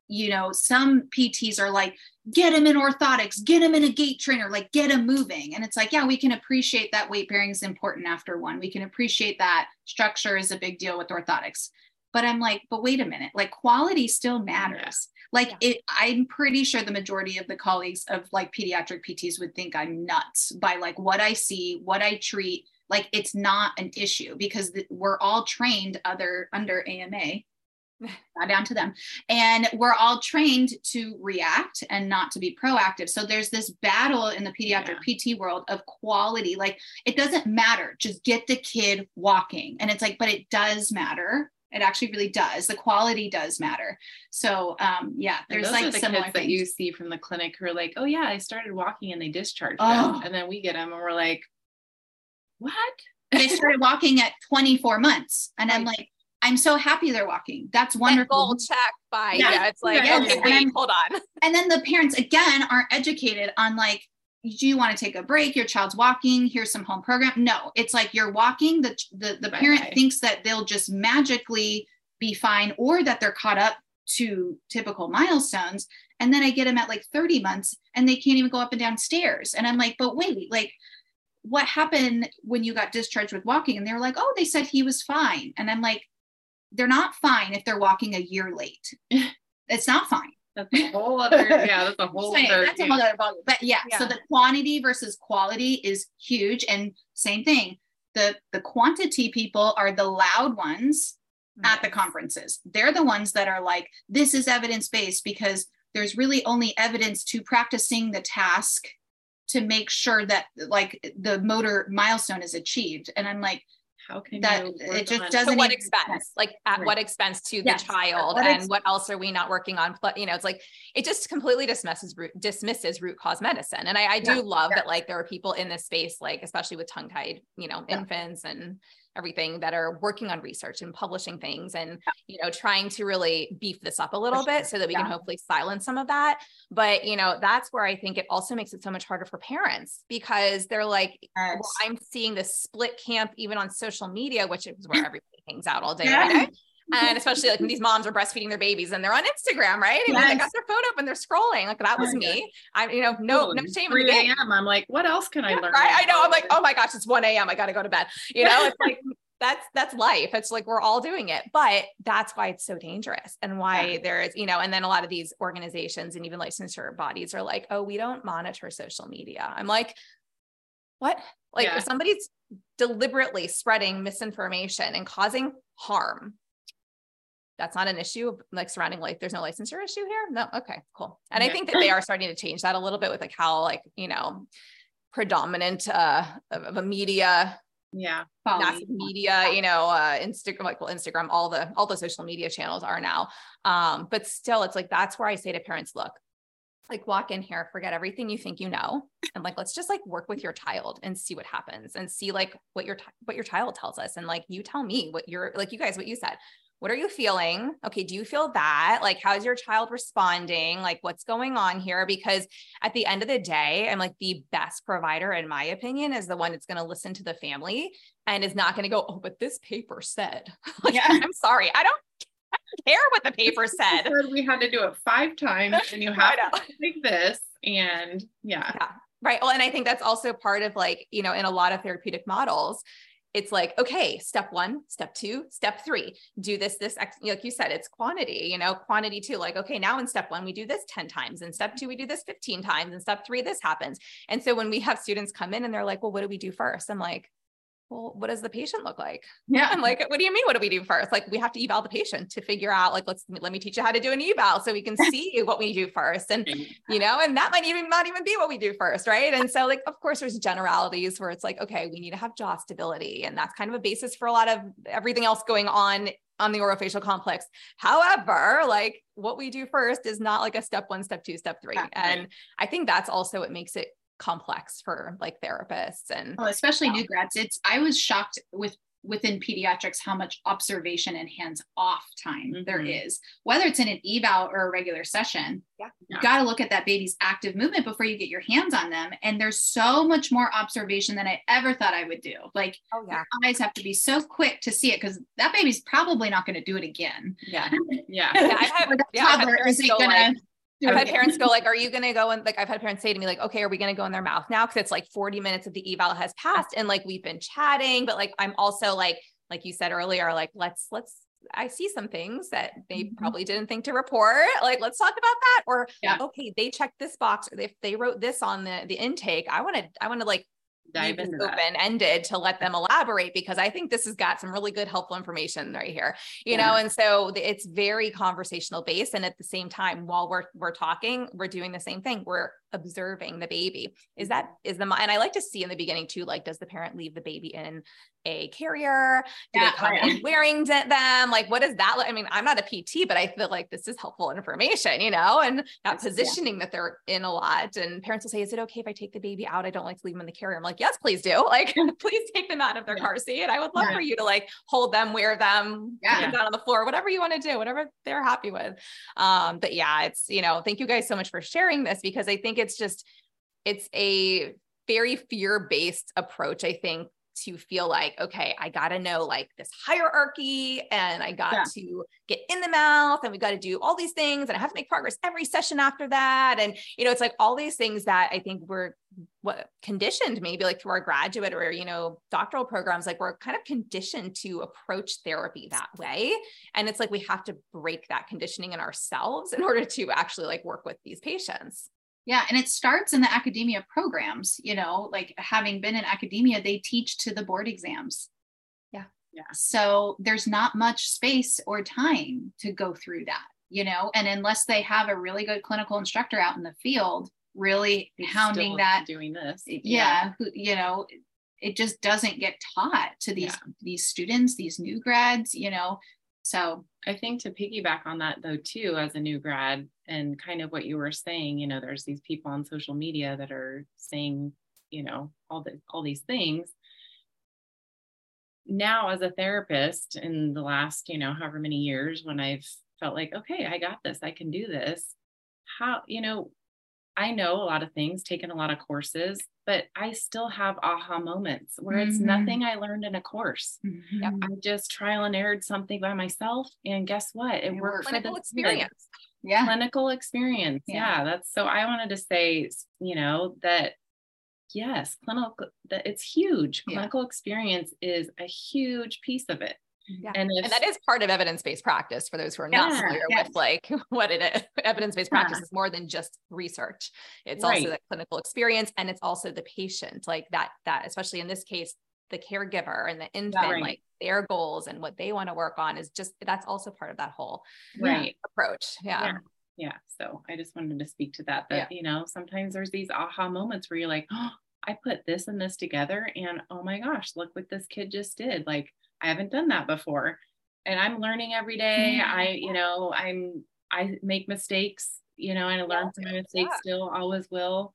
you know, some PTs are like, get him in orthotics, get him in a gait trainer, like get him moving. And it's like, yeah, we can appreciate that weight bearing is important after one. We can appreciate that structure is a big deal with orthotics but i'm like but wait a minute like quality still matters. Like yeah. it i'm pretty sure the majority of the colleagues of like pediatric pts would think i'm nuts by like what i see what i treat. Like it's not an issue because we're all trained other under ama down to them. And we're all trained to react and not to be proactive. So there's this battle in the pediatric yeah. pt world of quality. Like it doesn't matter. Just get the kid walking. And it's like but it does matter it actually really does. The quality does matter. So um, yeah, there's like the similar kids that you see from the clinic who are like, oh yeah, I started walking and they discharged oh. them, and then we get them and we're like, what? they started walking at 24 months, and I'm like, I'm so happy they're walking. That's wonderful. Goal check by yeah. yeah. It's like yeah. okay, wait, hold on. And then the parents again aren't educated on like do you want to take a break your child's walking here's some home program. No it's like you're walking the the, the parent thinks that they'll just magically be fine or that they're caught up to typical milestones and then i get them at like 30 months and they can't even go up and down stairs. And i'm like but wait like what happened when you got discharged with walking? And they were like oh they said he was fine. And i'm like they're not fine if they're walking a year late. It's not fine that's a whole other, yeah, that's a whole other. That's a whole other volume. But yeah, yeah, so the quantity versus quality is huge. And same thing, the the quantity people are the loud ones yes. at the conferences. They're the ones that are like, this is evidence-based because there's really only evidence to practicing the task to make sure that like the motor milestone is achieved. And I'm like, how can that it just doesn't to what expense like at right. what expense to yes. the child what and ex- what else are we not working on But you know it's like it just completely dismisses root dismisses root cause medicine and i, I do yeah. love yeah. that like there are people in this space like especially with tongue tied you know yeah. infants and everything that are working on research and publishing things and you know trying to really beef this up a little bit so that we yeah. can hopefully silence some of that. But you know that's where i think it also makes it so much harder for parents because they're like yes. well, i'm seeing this split camp even on social media which is where everybody hangs out all day yeah and especially like when these moms are breastfeeding their babies and they're on Instagram, right? And yes. they got their phone up and they're scrolling. Like that was me. I, you know, no, no shame 3 a.m. I'm like, what else can I learn? Right. I know. I'm like, oh my gosh, it's 1 a.m. I got to go to bed. You know, it's like that's that's life it's like we're all doing it but that's why it's so dangerous and why yeah. there is you know and then a lot of these organizations and even licensure bodies are like oh we don't monitor social media i'm like what like yeah. if somebody's deliberately spreading misinformation and causing harm that's not an issue like surrounding like there's no licensure issue here? No? Okay cool. And yeah. i think that they are starting to change that a little bit with like how like you know predominant uh of a media yeah. massive media you know uh instagram like well instagram all the all the social media channels are now. Um but still it's like that's where i say to parents look like walk in here forget everything you think you know and like let's just like work with your child and see what happens and see like what your what your child tells us and like you tell me what you're like you guys what you said what are you feeling? Okay, do you feel that? Like, how's your child responding? Like, what's going on here? Because at the end of the day, I'm like the best provider, in my opinion, is the one that's going to listen to the family and is not going to go, oh, but this paper said. like, yeah. I'm sorry, I don't I don't care what the paper said. we had to do it five times and you have to like this. And yeah. Yeah. Right. Well, and I think that's also part of like, you know, in a lot of therapeutic models, it's like okay step one step two step three do this this like you said it's quantity you know quantity too like okay now in step one we do this 10 times and step two we do this 15 times and step three this happens. And so when we have students come in and they're like well what do we do first? I'm like well, what does the patient look like? Yeah. I'm like, what do you mean? What do we do first? Like, we have to eval the patient to figure out, like, let's let me teach you how to do an eval so we can see what we do first. And, you know, and that might even not even be what we do first. Right. And so, like, of course, there's generalities where it's like, okay, we need to have jaw stability. And that's kind of a basis for a lot of everything else going on on the orofacial complex. However, like what we do first is not like a step one, step two, step three. And I think that's also what makes it complex for like therapists and well, especially yeah. new grads. It's I was shocked with within pediatrics how much observation and hands off time mm-hmm. there is whether it's in an eval or a regular session yeah. you got to look at that baby's active movement before you get your hands on them and there's so much more observation than i ever thought i would do like oh yeah eyes have to be so quick to see it because that baby's probably not going to do it again yeah yeah, yeah, I've yeah, toddler isn't gonna like, I've had parents go like, "Are you going to go?" And like, I've had parents say to me like, "Okay, are we going to go in their mouth now?" Because it's like 40 minutes of the eval has passed, and like we've been chatting, but like I'm also like, like you said earlier, like let's let's I see some things that they mm-hmm. probably didn't think to report. Like, let's talk about that. Or yeah. okay, they checked this box, or if they wrote this on the the intake, I want to I want to like dive into open ended to let them elaborate because I think this has got some really good helpful information right here, you yeah. know. And so it's very conversational based, and at the same time, while we're we're talking, we're doing the same thing. We're observing the baby. Is that is the and I like to see in the beginning too, like does the parent leave the baby in a carrier? Do yeah, they come in wearing them? Like what does that look? I mean, I'm not a PT, but I feel like this is helpful information, you know, and that positioning yeah. that they're in a lot. And parents will say, Is it okay if I take the baby out? I don't like to leave them in the carrier. I'm like, yes, please do. Like, please take them out of their car seat. I would love for you to like hold them, wear them, yeah. down on the floor, whatever you want to do, whatever they're happy with. Um, but yeah, it's you know, thank you guys so much for sharing this because I think it's just it's a very fear-based approach i think to feel like okay i got to know like this hierarchy and i got yeah. to get in the mouth and we got to do all these things and i have to make progress every session after that. And you know it's like all these things that i think we're what conditioned maybe like through our graduate or you know doctoral programs like we're kind of conditioned to approach therapy that way. And it's like we have to break that conditioning in ourselves in order to actually like work with these patients yeah, and it starts in the academia programs, you know, like having been in academia, they teach to the board exams. Yeah. Yeah. So there's not much space or time to go through that, you know, and unless they have a really good clinical instructor out in the field, really He's hounding that doing this. Yeah, yeah. You know, it just doesn't get taught to these yeah. these students, these new grads, you know. So I think to piggyback on that though too, as a new grad, and kind of what you were saying, you know, there's these people on social media that are saying, you know, all the all these things. Now, as a therapist, in the last, you know, however many years, when I've felt like, okay, I got this, I can do this. How, you know, I know a lot of things, taken a lot of courses, but I still have aha moments where mm-hmm. it's nothing I learned in a course. Mm-hmm. I just trial and errored something by myself. And guess what? It, it worked for the experience. Yeah. Clinical experience. Yeah. yeah. That's so I wanted to say, you know, that yes, clinical that it's huge. Clinical yeah. experience is a huge piece of it. Yeah. And, and, that is part of evidence-based practice for those who are not yeah, familiar yes. with like what it is. Evidence-based yeah. practice is more than just research. It's right. also the clinical experience and it's also the patient, like that, that, especially in this case, the caregiver and the infant, right. like their goals and what they want to work on is just that's also part of that whole right approach. Yeah. yeah. So I just wanted to speak to that. That, you know, sometimes there's these aha moments where you're like, oh, I put this and this together and oh my gosh, look what this kid just did. Like I haven't done that before. And I'm learning every day. Mm-hmm. I, you know, I'm I make mistakes, you know, and I learn from my mistakes yeah. still, always will.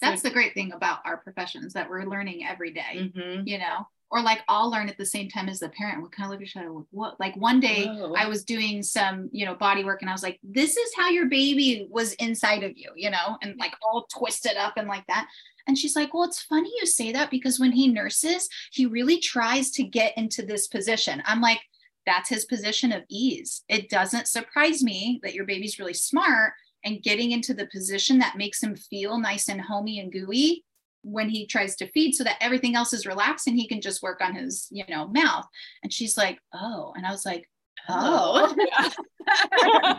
That's the great thing about our professions that we're learning every day, mm-hmm. you know, or like I'll learn at the same time as the parent. We kind of look at each other, what? Like one day Whoa. I was doing some, you know, body work and I was like, this is how your baby was inside of you, you know, and like all twisted up and like that. And she's like, Well, it's funny you say that because when he nurses, he really tries to get into this position. I'm like, That's his position of ease. It doesn't surprise me that your baby's really smart and getting into the position that makes him feel nice and homey and gooey when he tries to feed so that everything else is relaxed and he can just work on his you know mouth and she's like oh and i was like oh, oh.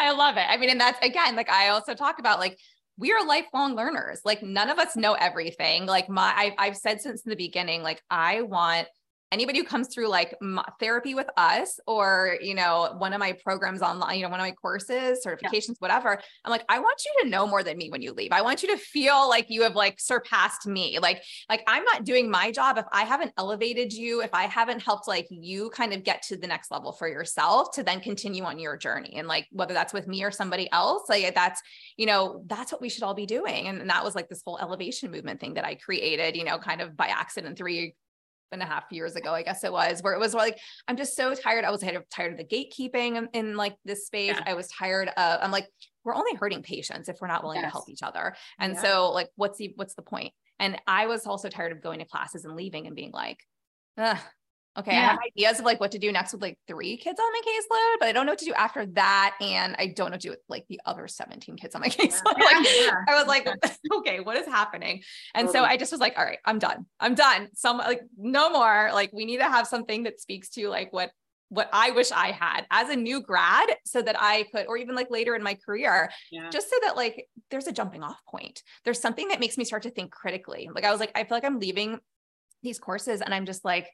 i love it i mean and that's again like i also talk about like we are lifelong learners. Like none of us know everything. Like my, I've, I've said since the beginning, like I want anybody who comes through like therapy with us or you know one of my programs online you know one of my courses certifications yeah. whatever i'm like i want you to know more than me when you leave. I want you to feel like you have like surpassed me. Like like i'm not doing my job if i haven't elevated you if i haven't helped like you kind of get to the next level for yourself to then continue on your journey. And like whether that's with me or somebody else like that's you know that's what we should all be doing. And, and that was like this whole elevation movement thing that i created you know kind of by accident three and a half years ago, I guess it was, where it was like, I'm just so tired. I was tired of the gatekeeping in, in like this space. Yeah. I was tired of, I'm like, we're only hurting patients if we're not willing yes. to help each other. And yeah. so like, what's the, what's the point? And I was also tired of going to classes and leaving and being like, Okay. Yeah. I have ideas of like what to do next with like three kids on my caseload, but I don't know what to do after that. And I don't know what to do with like the other 17 kids on my caseload. Yeah. Like, yeah. I was like, okay, what is happening? And totally. so I just was like, all right, I'm done. I'm done. Some like no more. Like we need to have something that speaks to like what what I wish I had as a new grad so that I could, or even like later in my career, yeah. just so that like there's a jumping off point. There's something that makes me start to think critically. Like I was like, I feel like I'm leaving these courses and I'm just like,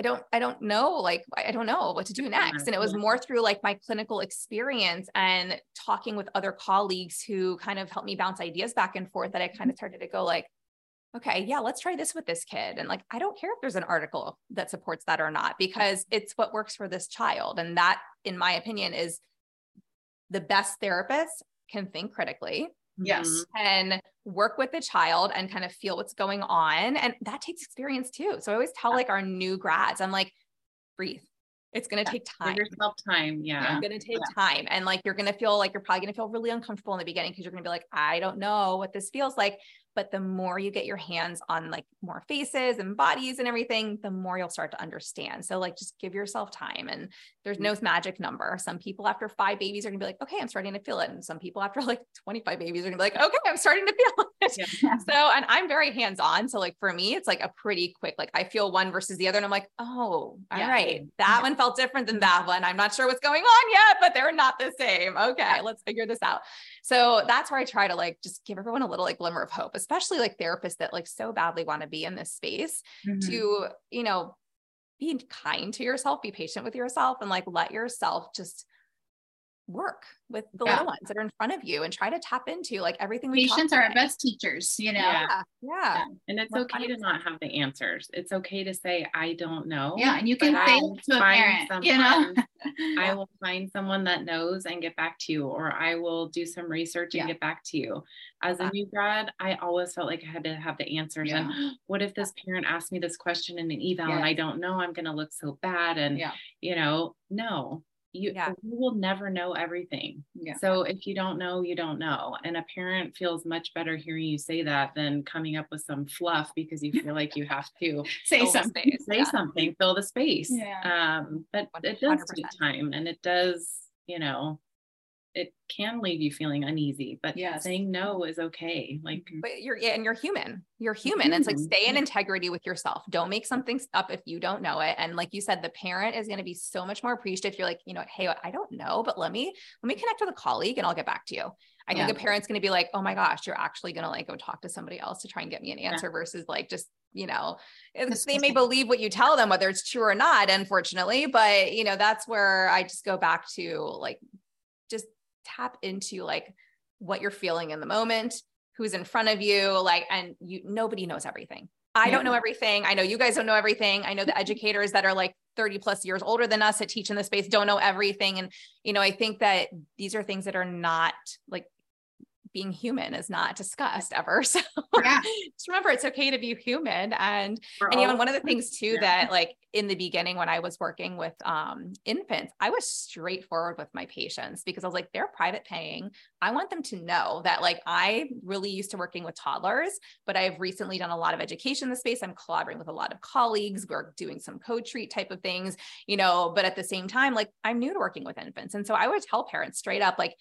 I don't, I don't know, like, I don't know what to do next. And it was mm-hmm. more through like my clinical experience and talking with other colleagues who kind of helped me bounce ideas back and forth that I kind of started to go like, okay, yeah, let's try this with this kid. And like, I don't care if there's an article that supports that or not, because it's what works for this child. And that, in my opinion, is the best therapist can think critically Yes. Mm-hmm. And work with the child and kind of feel what's going on. And that takes experience too. So I always tell like our new grads, I'm like, breathe. It's going to yeah. take time. Give yourself time. Yeah. It's going to take yeah. time. And like, you're going to feel like you're probably going to feel really uncomfortable in the beginning because you're going to be like, I don't know what this feels like but the more you get your hands on like more faces and bodies and everything the more you'll start to understand. So like just give yourself time and there's no mm-hmm. magic number. Some people after five babies are gonna be like okay i'm starting to feel it. And some people after like 25 babies are gonna be like okay i'm starting to feel it. Yeah. so and i'm very hands-on. So like for me it's like a pretty quick like i feel one versus the other and i'm like oh all yeah. right, that yeah. one felt different than that one. I'm not sure what's going on yet but they're not the same. Okay let's figure this out so that's where I try to like just give everyone a little like glimmer of hope, especially like therapists that like so badly want to be in this space mm-hmm. to, you know, be kind to yourself, be patient with yourself and like let yourself just work with the yeah. little ones that are in front of you and try to tap into like everything we patients are our best teachers you know? Yeah yeah, and it's okay to not have the answers. It's okay to say i don't know yeah and you can say to a parent you know i will find someone that knows and get back to you or i will do some research and yeah. get back to you as a ah. new grad i always felt like i had to have the answers yeah. and what if this parent asked me this question in an eval and i don't know i'm going to look so bad and yeah. you know no you, yeah. you will never know everything. Yeah. So if you don't know, you don't know. And a parent feels much better hearing you say that than coming up with some fluff because you feel like you have to say something, say yeah. something, fill the space. Yeah. Um, but 100%. it does take time and it does, you know, it can leave you feeling uneasy, but yeah, saying no is okay. Like, mm-hmm. but you're, yeah, and you're human. You're human. Mm-hmm. It's like stay in integrity with yourself. Don't make something up if you don't know it. And like you said, the parent is going to be so much more appreciative. If you're like, you know, hey, I don't know, but let me let me connect with a colleague and I'll get back to you. I yeah. think a parent's going to be like, oh my gosh, you're actually going to like go talk to somebody else to try and get me an answer yeah. versus like just you know they may believe what you tell them whether it's true or not unfortunately but you know that's where i just go back to like just tap into like what you're feeling in the moment, who's in front of you, like, and you, nobody knows everything. I yeah. don't know everything. I know you guys don't know everything. I know the educators that are like 30 plus years older than us that teach in the space don't know everything. And, you know, I think that these are things that are not like being human is not discussed ever. So yeah. just remember it's okay to be human. And, We're and even one of the things too, yeah. that like in the beginning, when I was working with um, infants, I was straightforward with my patients because I was like, they're private paying. I want them to know that like, I really used to working with toddlers, but I've recently done a lot of education in the space. I'm collaborating with a lot of colleagues. We're doing some co-treat type of things, you know, but at the same time, like I'm new to working with infants. And so I would tell parents straight up, like,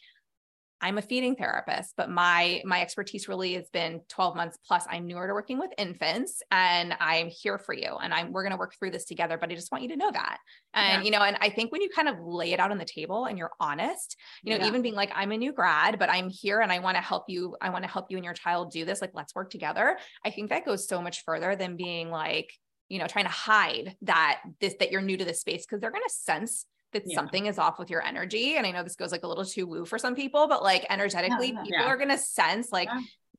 I'm a feeding therapist, but my my expertise really has been 12 months plus. I'm newer to working with infants and I'm here for you and I'm we're going to work through this together, but I just want you to know that. And yeah. you know, and I think when you kind of lay it out on the table and you're honest, you know, yeah. even being like I'm a new grad, but I'm here and I want to help you I want to help you and your child do this, like let's work together. I think that goes so much further than being like you know, trying to hide that this that you're new to this space because they're going to sense that yeah. something is off with your energy. And I know this goes like a little too woo for some people, but like energetically, yeah, people yeah. are going to sense like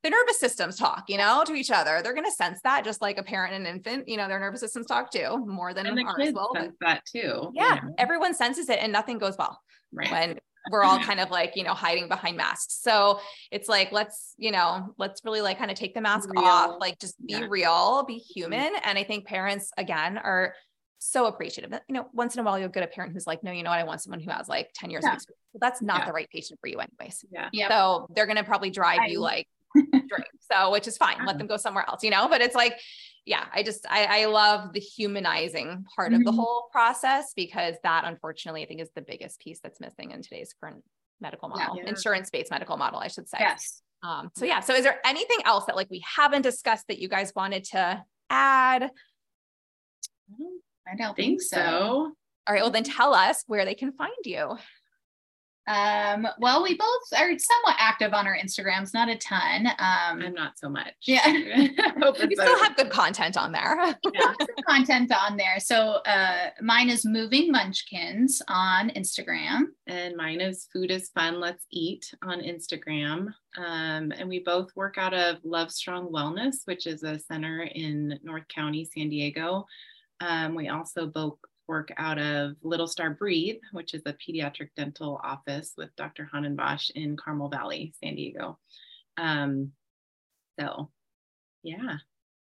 the nervous systems talk, you know, to each other. They're going to sense that just like a parent and infant, you know, their nervous systems talk too more than and the kids will. Sense that too. Yeah. You know? Everyone senses it and nothing goes well right. when we're all kind of like, you know, hiding behind masks. So it's like, let's, you know, let's really like kind of take the mask real. off, like just be yeah. real, be mm-hmm. human. And I think parents again are so appreciative. That you know, once in a while you'll get a parent who's like, no, you know what? I want someone who has like 10 years yeah. of experience. Well, that's not yeah. the right patient for you anyways. Yeah. Yep. So they're going to probably drive you like drink. So, which is fine. Let them go somewhere else, you know, but it's like, yeah, I just, I, I love the humanizing part mm-hmm. of the mm-hmm. whole process because that unfortunately I think is the biggest piece that's missing in today's current medical model, yeah. insurance-based medical model, I should say. Yes. Um, so yeah. So is there anything else that like we haven't discussed that you guys wanted to add? I don't think so. All right. Well, then tell us where they can find you. Um, well, we both are somewhat active on our Instagrams, not a ton. Um, I'm not so much. Yeah. we still have good content on there. yeah, content on there. So uh, mine is Moving Munchkins on Instagram. And mine is Food is Fun, Let's Eat on Instagram. Um, and we both work out of Love Strong Wellness, which is a center in North County, San Diego. Um, we also both work out of Little Star Breathe, which is a pediatric dental office with Dr. Hanenbosch in Carmel Valley, San Diego. Um, so, yeah.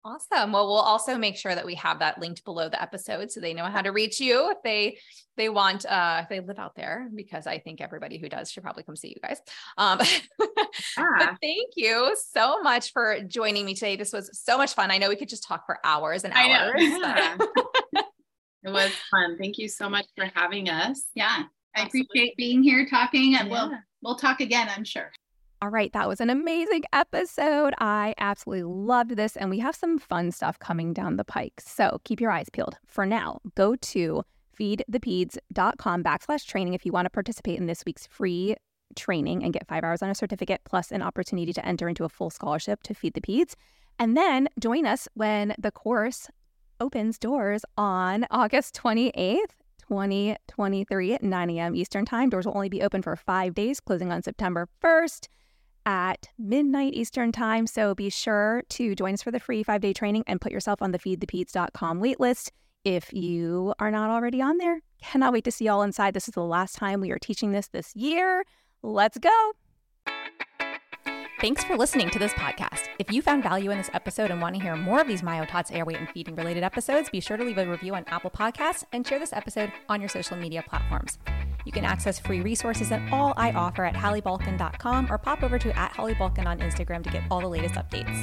Awesome. Well, we'll also make sure that we have that linked below the episode so they know how to reach you if they they want uh if they live out there because I think everybody who does should probably come see you guys. Um but thank you so much for joining me today. This was so much fun. I know we could just talk for hours and hours. Yeah. It was fun. Thank you so much for having us. Yeah. I appreciate being here talking and yeah. we'll we'll talk again, I'm sure. All right, that was an amazing episode. I absolutely loved this, and we have some fun stuff coming down the pike. So keep your eyes peeled. For now, go to feedthepeds.com backslash training if you want to participate in this week's free training and get five hours on a certificate plus an opportunity to enter into a full scholarship to Feed the Peds. And then join us when the course opens doors on August 28th. 2023 at 9 a.m. Eastern Time. Doors will only be open for five days, closing on September 1st at midnight Eastern Time. So be sure to join us for the free five day training and put yourself on the feedthepeds.com waitlist if you are not already on there. Cannot wait to see y'all inside. This is the last time we are teaching this this year. Let's go. Thanks for listening to this podcast. If you found value in this episode and want to hear more of these MyoTots airway and feeding related episodes, be sure to leave a review on Apple Podcasts and share this episode on your social media platforms. You can access free resources and all I offer at halliebulkin.com or pop over to at Hallie Bulkin on Instagram to get all the latest updates.